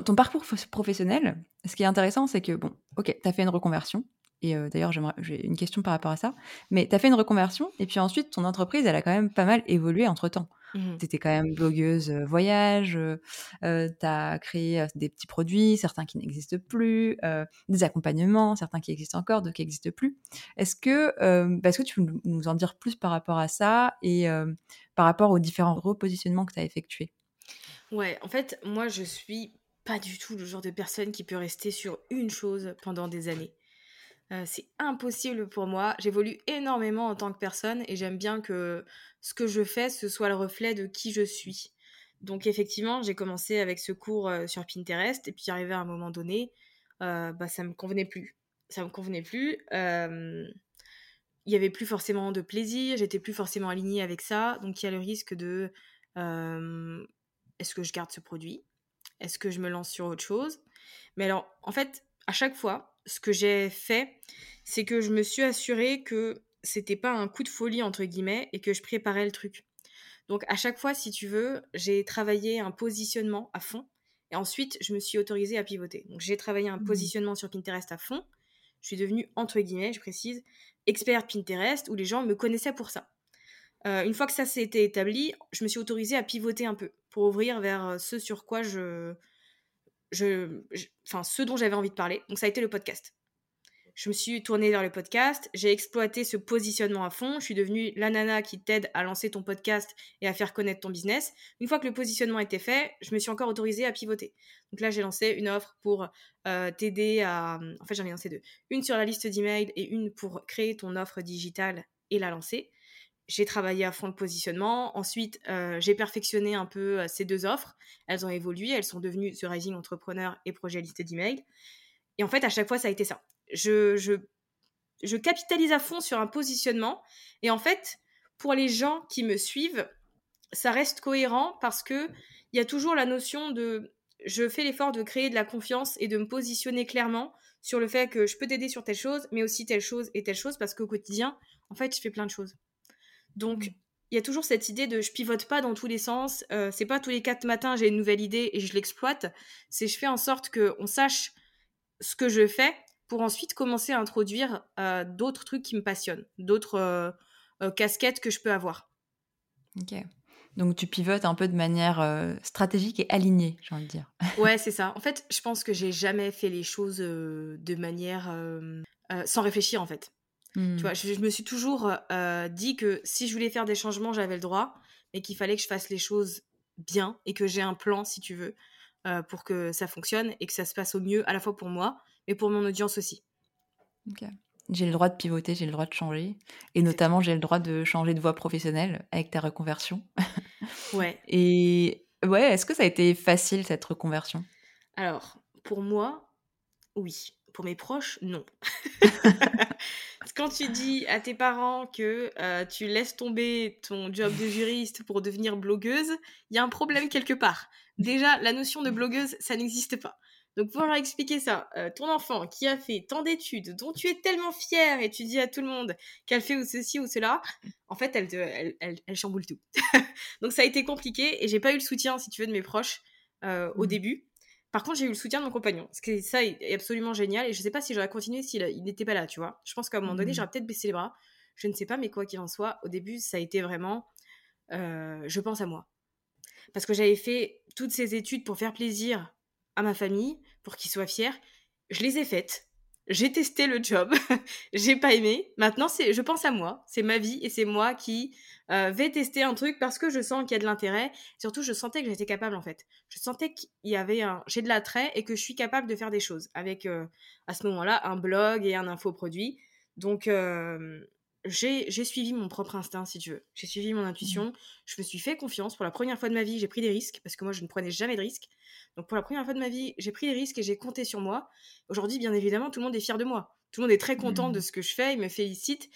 ton parcours professionnel. Ce qui est intéressant, c'est que bon, OK, tu as fait une reconversion et heu, d'ailleurs, j'ai une question par rapport à ça. Mais tu as fait une reconversion et puis ensuite ton entreprise, elle a quand même pas mal évolué entre-temps. Mmh mh. Tu étais quand même blogueuse, heu, voyage, heu heu, tu as créé, des petits produits, certains qui n'existent plus, des accompagnements, certains qui existent encore, d'autres qui n'existent plus. Est-ce que, bah, que tu peux nous en dire plus par rapport à ça et par rapport aux différents repositionnements que tu as effectués? Ouais, en fait, moi, je suis pas du tout le genre de personne qui peut rester sur une chose pendant des années. Heu, c'est impossible pour moi. J'évolue énormément en tant que personne et j'aime bien que ce que je fais, ce soit le reflet de qui je suis. Donc effectivement, j'ai commencé avec ce cours, heu, sur Pinterest et puis arrivé à un moment donné, heu, bah, ça me convenait plus. Ça me convenait plus, hem, il y avait plus forcément de plaisir, j'étais plus forcément alignée avec ça, donc il y a le risque de, est-ce que je garde ce produit? Est-ce que je me lance sur autre chose? Mais alors, en fait, à chaque fois, ce que j'ai fait, c'est que je me suis assurée que c'était pas un «coup de folie» entre guillemets et que je préparais le truc. Donc à chaque fois, si tu veux, j'ai travaillé un positionnement à fond et ensuite je me suis autorisée à pivoter. Donc j'ai travaillé un Mmh. positionnement sur Pinterest à fond. Je suis devenue, entre guillemets, je précise, expert Pinterest où les gens me connaissaient pour ça. Heu, une fois que ça s'était établi, je me suis autorisée à pivoter un peu pour ouvrir vers, heu, ce sur quoi je enfin, ce dont j'avais envie de parler. Donc ça a été le podcast. Je me suis tournée vers le podcast, j'ai exploité ce positionnement à fond, je suis devenue la nana qui t'aide à lancer ton podcast et à faire connaître ton business. Une fois que le positionnement était fait, je me suis encore autorisée à pivoter. Donc là, j'ai lancé une offre pour, heu, t'aider à, en fait, j'en ai lancé 2. Une sur la liste d'emails et une pour créer ton offre digitale et la lancer. J'ai travaillé à fond le positionnement. Ensuite, heu, j'ai perfectionné un peu, heu, ces 2 offres. Elles ont évolué, elles sont devenues The Rising Entrepreneur et Projet Liste d'emails. Et en fait, à chaque fois, ça a été ça. Je capitalise à fond sur un positionnement et en fait, pour les gens qui me suivent, ça reste cohérent parce qu'il y a toujours la notion de je fais l'effort de créer de la confiance et de me positionner clairement sur le fait que je peux t'aider sur telle chose, mais aussi telle chose et telle chose parce qu'au quotidien, en fait, je fais plein de choses. Donc, Mmh. il y a toujours cette idée de je pivote pas dans tous les sens. Euh, c'est pas tous les quatre matins j'ai une nouvelle idée et je l'exploite. C'est je fais en sorte qu'on sache ce que je fais pour ensuite commencer à introduire euh, d'autres trucs qui me passionnent, d'autres euh, euh, casquettes que je peux avoir. OK. Donc tu pivotes un peu de manière, stratégique et alignée, j'ai envie de dire. Ouais, c'est ça. En fait, je pense que j'ai jamais fait les choses de manière sans réfléchir en fait. Tu Mmh. vois, je, je me suis toujours euh, dit que si je voulais faire des changements, j'avais le droit, mais qu'il fallait que je fasse les choses bien et que j'ai un plan, si tu veux, euh, pour que ça fonctionne et que ça se passe au mieux, à la fois pour moi, mais pour mon audience aussi. OK. J'ai le droit de pivoter, j'ai le droit de changer et notamment j'ai le droit de changer de voie professionnelle avec ta reconversion. Ouais. Et ouais, est-ce que ça a été facile cette reconversion? Alors, pour moi, oui. Pour mes proches, non. Quand tu dis à tes parents que euh, tu laisses tomber ton job de juriste pour devenir blogueuse, il y a un problème quelque part. Déjà, la notion de blogueuse, ça n'existe pas. Donc, pour leur expliquer ça, euh, ton enfant qui a fait tant d'études, dont tu es tellement fière et tu dis à tout le monde qu'elle fait ou ceci ou cela, en fait, elle, te, elle, elle, elle chamboule tout. Donc, ça a été compliqué et j'ai pas eu le soutien, si tu veux, de mes proches euh, au Mmh. début. Par contre, j'ai eu le soutien de mon compagnon. Ce qui, ça est absolument génial. Et je sais pas si j'aurais continué s'il il n'était pas là, tu vois. Je pense qu'à un moment donné, Mmh. j'aurais peut-être baissé les bras. Je ne sais pas, mais quoi qu'il en soit, au début, ça a été vraiment. euh, je pense à moi. parce que j'avais fait toutes ces études pour faire plaisir à ma famille, pour qu'ils soient fiers. Je les ai faites. J'ai testé le job, j'ai pas aimé. Maintenant, c'est, je pense à moi, c'est ma vie et c'est moi qui euh, vais tester un truc parce que je sens qu'il y a de l'intérêt. Surtout, je sentais que j'étais capable en fait. Je sentais qu'il y avait un, j'ai de l'attrait et que je suis capable de faire des choses avec euh, à ce moment-là un blog et un infoproduit. Donc, euh, j'ai suivi mon propre instinct, si tu veux. J'ai suivi mon intuition. Mmh. Je me suis fait confiance. Pour la première fois de ma vie, j'ai pris des risques parce que moi, je ne prenais jamais de risques. Donc, pour la première fois de ma vie, j'ai pris des risques et j'ai compté sur moi. Aujourd'hui, bien évidemment, tout le monde est fier de moi. Tout le monde est très content de mmh. ce que je fais. Il me félicite.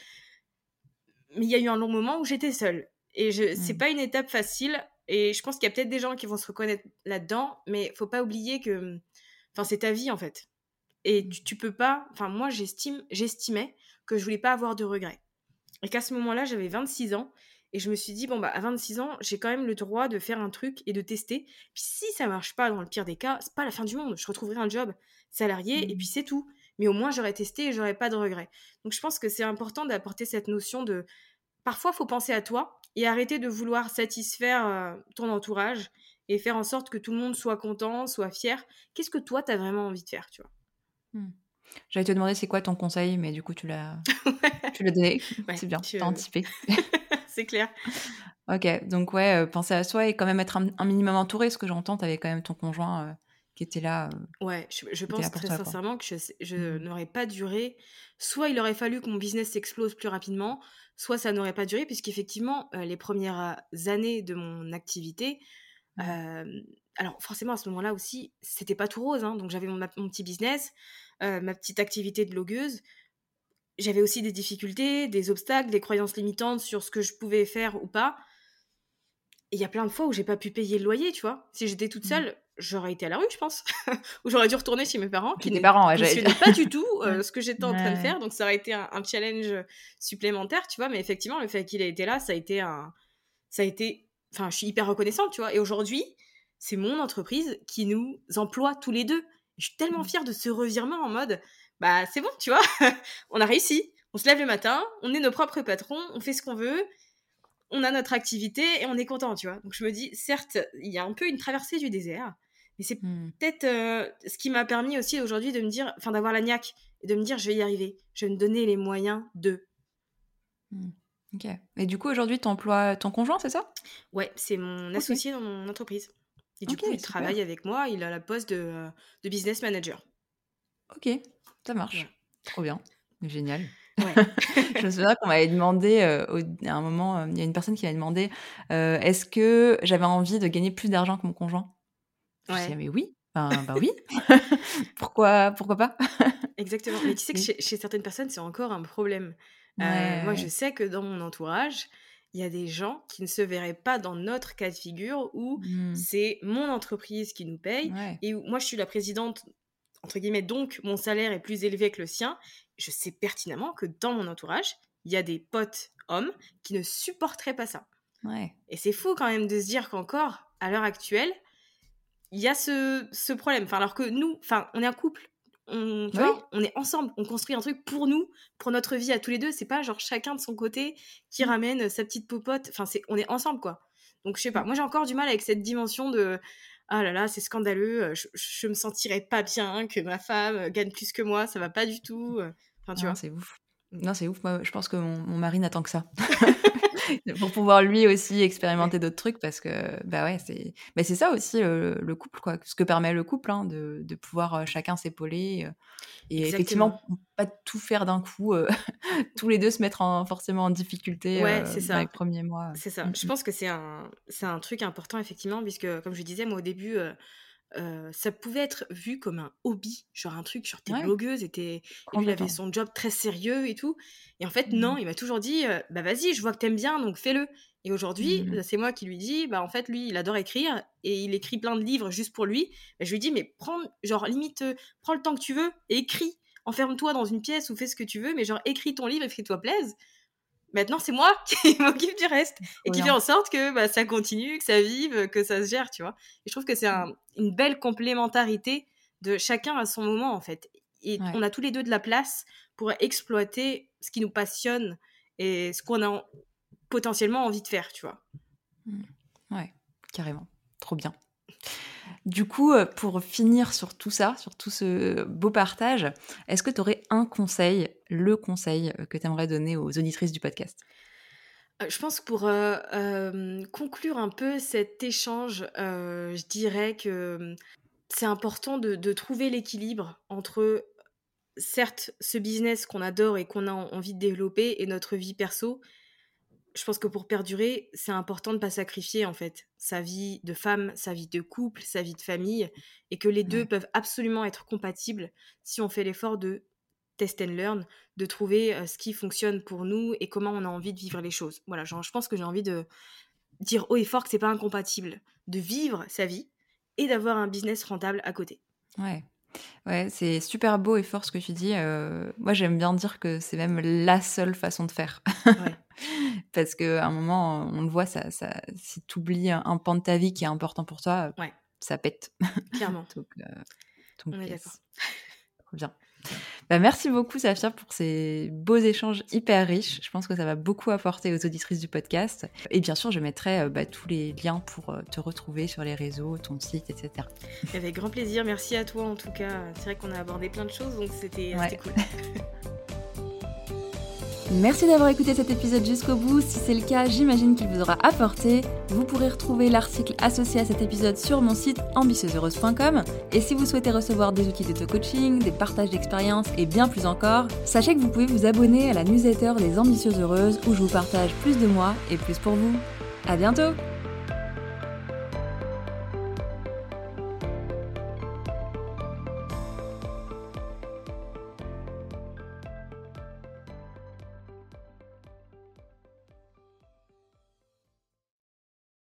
Mais il y a eu un long moment où j'étais seule. Et je, c'est mmh. pas une étape facile. Et je pense qu'il y a peut-être des gens qui vont se reconnaître là-dedans. Mais faut pas oublier que. Enfin, c'est ta vie, en fait. Et tu, tu peux pas. Enfin, moi, j'estime, j'estimais que je voulais pas avoir de regrets et qu'à ce moment-là, j'avais 26 ans. Et je me suis dit, bon, bah, à 26 ans, j'ai quand même le droit de faire un truc et de tester. Puis si ça marche pas dans le pire des cas, c'est pas la fin du monde. Je retrouverai un job salarié et mmh. puis c'est tout. Mais au moins, j'aurais testé et j'aurais pas de regrets. Donc je pense que c'est important d'apporter cette notion de. Parfois, faut penser à toi et arrêter de vouloir satisfaire euh, ton entourage et faire en sorte que tout le monde soit content, soit fier. Qu'est-ce que toi, tu as vraiment envie de faire, tu vois? Mmh. J'allais te demander c'est quoi ton conseil, mais du coup, tu l'as tu l'as donné. c'est bien, tu as anticipé. c'est clair. Ok, donc ouais, euh, penser à soi et quand même être un, minimum entouré. Ce que j'entends, tu avais quand même ton conjoint euh, qui était là. Euh, ouais, je, pense très sincèrement que je, je mmh. n'aurais pas duré. Soit il aurait fallu que mon business s'explose plus rapidement, soit ça n'aurait pas duré, puisqu'effectivement, les premières années de mon activité, mmh. alors forcément à ce moment-là aussi, c'était pas tout rose. Hein, donc j'avais mon, mon, petit business. Euh, ma petite activité de blogueuse, j'avais aussi des difficultés, des obstacles, des croyances limitantes sur ce que je pouvais faire ou pas. Et il y a plein de fois où j'ai pas pu payer le loyer, tu vois. Si j'étais toute mmh. seule, j'aurais été à la rue, je pense. ou j'aurais dû retourner chez mes parents, qui ne parents, pas du tout euh, ce que j'étais en train de faire. Donc ça aurait été un, challenge supplémentaire, tu vois. Mais effectivement, le fait qu'il ait été là, ça a été un... Ça a été... Enfin, je suis hyper reconnaissante, tu vois. Et aujourd'hui, c'est mon entreprise qui nous emploie tous les deux. Je suis tellement fière de ce revirement en mode, bah c'est bon, tu vois, on a réussi. On se lève le matin, on est nos propres patrons, on fait ce qu'on veut, on a notre activité et on est content, tu vois. Donc je me dis, certes, il y a un peu une traversée du désert, mais c'est mmh. peut-être euh, ce qui m'a permis aussi aujourd'hui de me dire, enfin d'avoir la niaque et de me dire, je vais y arriver, je vais me donner les moyens de. Mmh. Ok. Et du coup, aujourd'hui, tu emploies ton conjoint, c'est ça? Ouais, c'est mon associé dans mon entreprise. Et du coup, il travaille avec moi, il a la poste de, euh, de business manager. Ok, ça marche. Trop bien. Génial. je me souviens qu'on m'avait demandé, euh, à un moment, euh, il y a une personne qui m'avait demandé est-ce que j'avais envie de gagner plus d'argent que mon conjoint? Je disais, mais oui, ben, bah oui. pourquoi, pourquoi pas? Exactement. Mais tu sais que chez, chez certaines personnes, c'est encore un problème. moi, je sais que dans mon entourage, il y a des gens qui ne se verraient pas dans notre cas de figure où mmh. c'est mon entreprise qui nous paye et où moi je suis la présidente entre guillemets donc mon salaire est plus élevé que le sien. Je sais pertinemment que dans mon entourage, il y a des potes hommes qui ne supporteraient pas ça. Et c'est fou quand même de se dire qu'encore à l'heure actuelle, il y a ce, ce problème. Enfin, alors que nous, enfin, on est un couple, on, on est ensemble, on construit un truc pour nous, pour notre vie à tous les deux. C'est pas genre chacun de son côté qui mmh. ramène sa petite popote. Enfin, c'est, on est ensemble, quoi. Donc, je sais pas. Moi, j'ai encore du mal avec cette dimension de ah là là, c'est scandaleux. Euh, je, je, me sentirais pas bien que ma femme euh, gagne plus que moi. Ça va pas du tout. Euh. Enfin, tu vois. C'est ouf. Non, c'est ouf. Moi, je pense que mon, mon mari n'attend que ça. pour pouvoir lui aussi expérimenter d'autres trucs parce que bah ouais c'est mais c'est ça aussi le, couple quoi. Ce que permet le couple hein, de, de, pouvoir euh, chacun s'épauler euh, et effectivement pas tout faire d'un coup euh, tous les deux se mettre en, forcément en difficulté ouais, c'est ça. dans les premiers mois c'est ça. Je pense que c'est un c'est un truc important effectivement puisque comme je disais moi au début ça pouvait être vu comme un hobby, genre un truc, genre t'es blogueuse et, et lui il avait son job très sérieux et tout. Et en fait, non, mmh. il m'a toujours dit, bah vas-y, je vois que t'aimes bien, donc fais-le. Et aujourd'hui, mmh. c'est moi qui lui dis, bah en fait, lui, il adore écrire et il écrit plein de livres juste pour lui. Bah, je lui dis, mais prends, genre limite, prends le temps que tu veux et écris. Enferme-toi dans une pièce ou fais ce que tu veux, mais genre écris ton livre et fais-toi plaise. Maintenant, c'est moi qui m'occupe du reste et qui fait en sorte que bah, ça continue, que ça vive, que ça se gère, tu vois. Et je trouve que c'est une belle complémentarité de chacun à son moment, en fait. Et on a tous les deux de la place pour exploiter ce qui nous passionne et ce qu'on a potentiellement envie de faire, tu vois. Mmh. Ouais, carrément. Trop bien. Du coup, euh, pour finir sur tout ça, sur tout ce beau partage, est-ce que tu aurais un conseil, le conseil euh, que tu aimerais donner aux auditrices du podcast? Je pense que pour conclure un peu cet échange, je dirais que c'est important de, trouver l'équilibre entre, certes, ce business qu'on adore et qu'on a envie de développer et notre vie perso. Je pense que pour perdurer, c'est important de ne pas sacrifier en fait sa vie de femme, sa vie de couple, sa vie de famille, et que les deux peuvent absolument être compatibles si on fait l'effort de test and learn, de trouver ce qui fonctionne pour nous et comment on a envie de vivre les choses. Voilà, genre, je pense que j'ai envie de dire haut et fort que c'est pas incompatible de vivre sa vie et d'avoir un business rentable à côté. Ouais. Ouais, c'est super beau et fort ce que tu dis. Euh, moi, j'aime bien dire que c'est même la seule façon de faire. Ouais. Parce qu'à un moment, on le voit, ça, ça, si tu oublies un, pan de ta vie qui est important pour toi, ouais. ça pète. Clairement. donc, euh, on est d'accord. Trop bien. Bah, merci beaucoup, Safia, pour ces beaux échanges hyper riches. Je pense que ça va beaucoup apporter aux auditrices du podcast. Et bien sûr, je mettrai euh, bah, tous les liens pour euh, te retrouver sur les réseaux, ton site, etc. Avec grand plaisir. Merci à toi, en tout cas. C'est vrai qu'on a abordé plein de choses, donc c'était cool. Merci d'avoir écouté cet épisode jusqu'au bout. Si c'est le cas, j'imagine qu'il vous aura apporté. Vous pourrez retrouver l'article associé à cet épisode sur mon site ambitieuseheureuse.com. Et si vous souhaitez recevoir des outils d'auto-coaching, des partages d'expériences et bien plus encore, sachez que vous pouvez vous abonner à la newsletter des Ambitieuses Heureuses où je vous partage plus de moi et plus pour vous. À bientôt!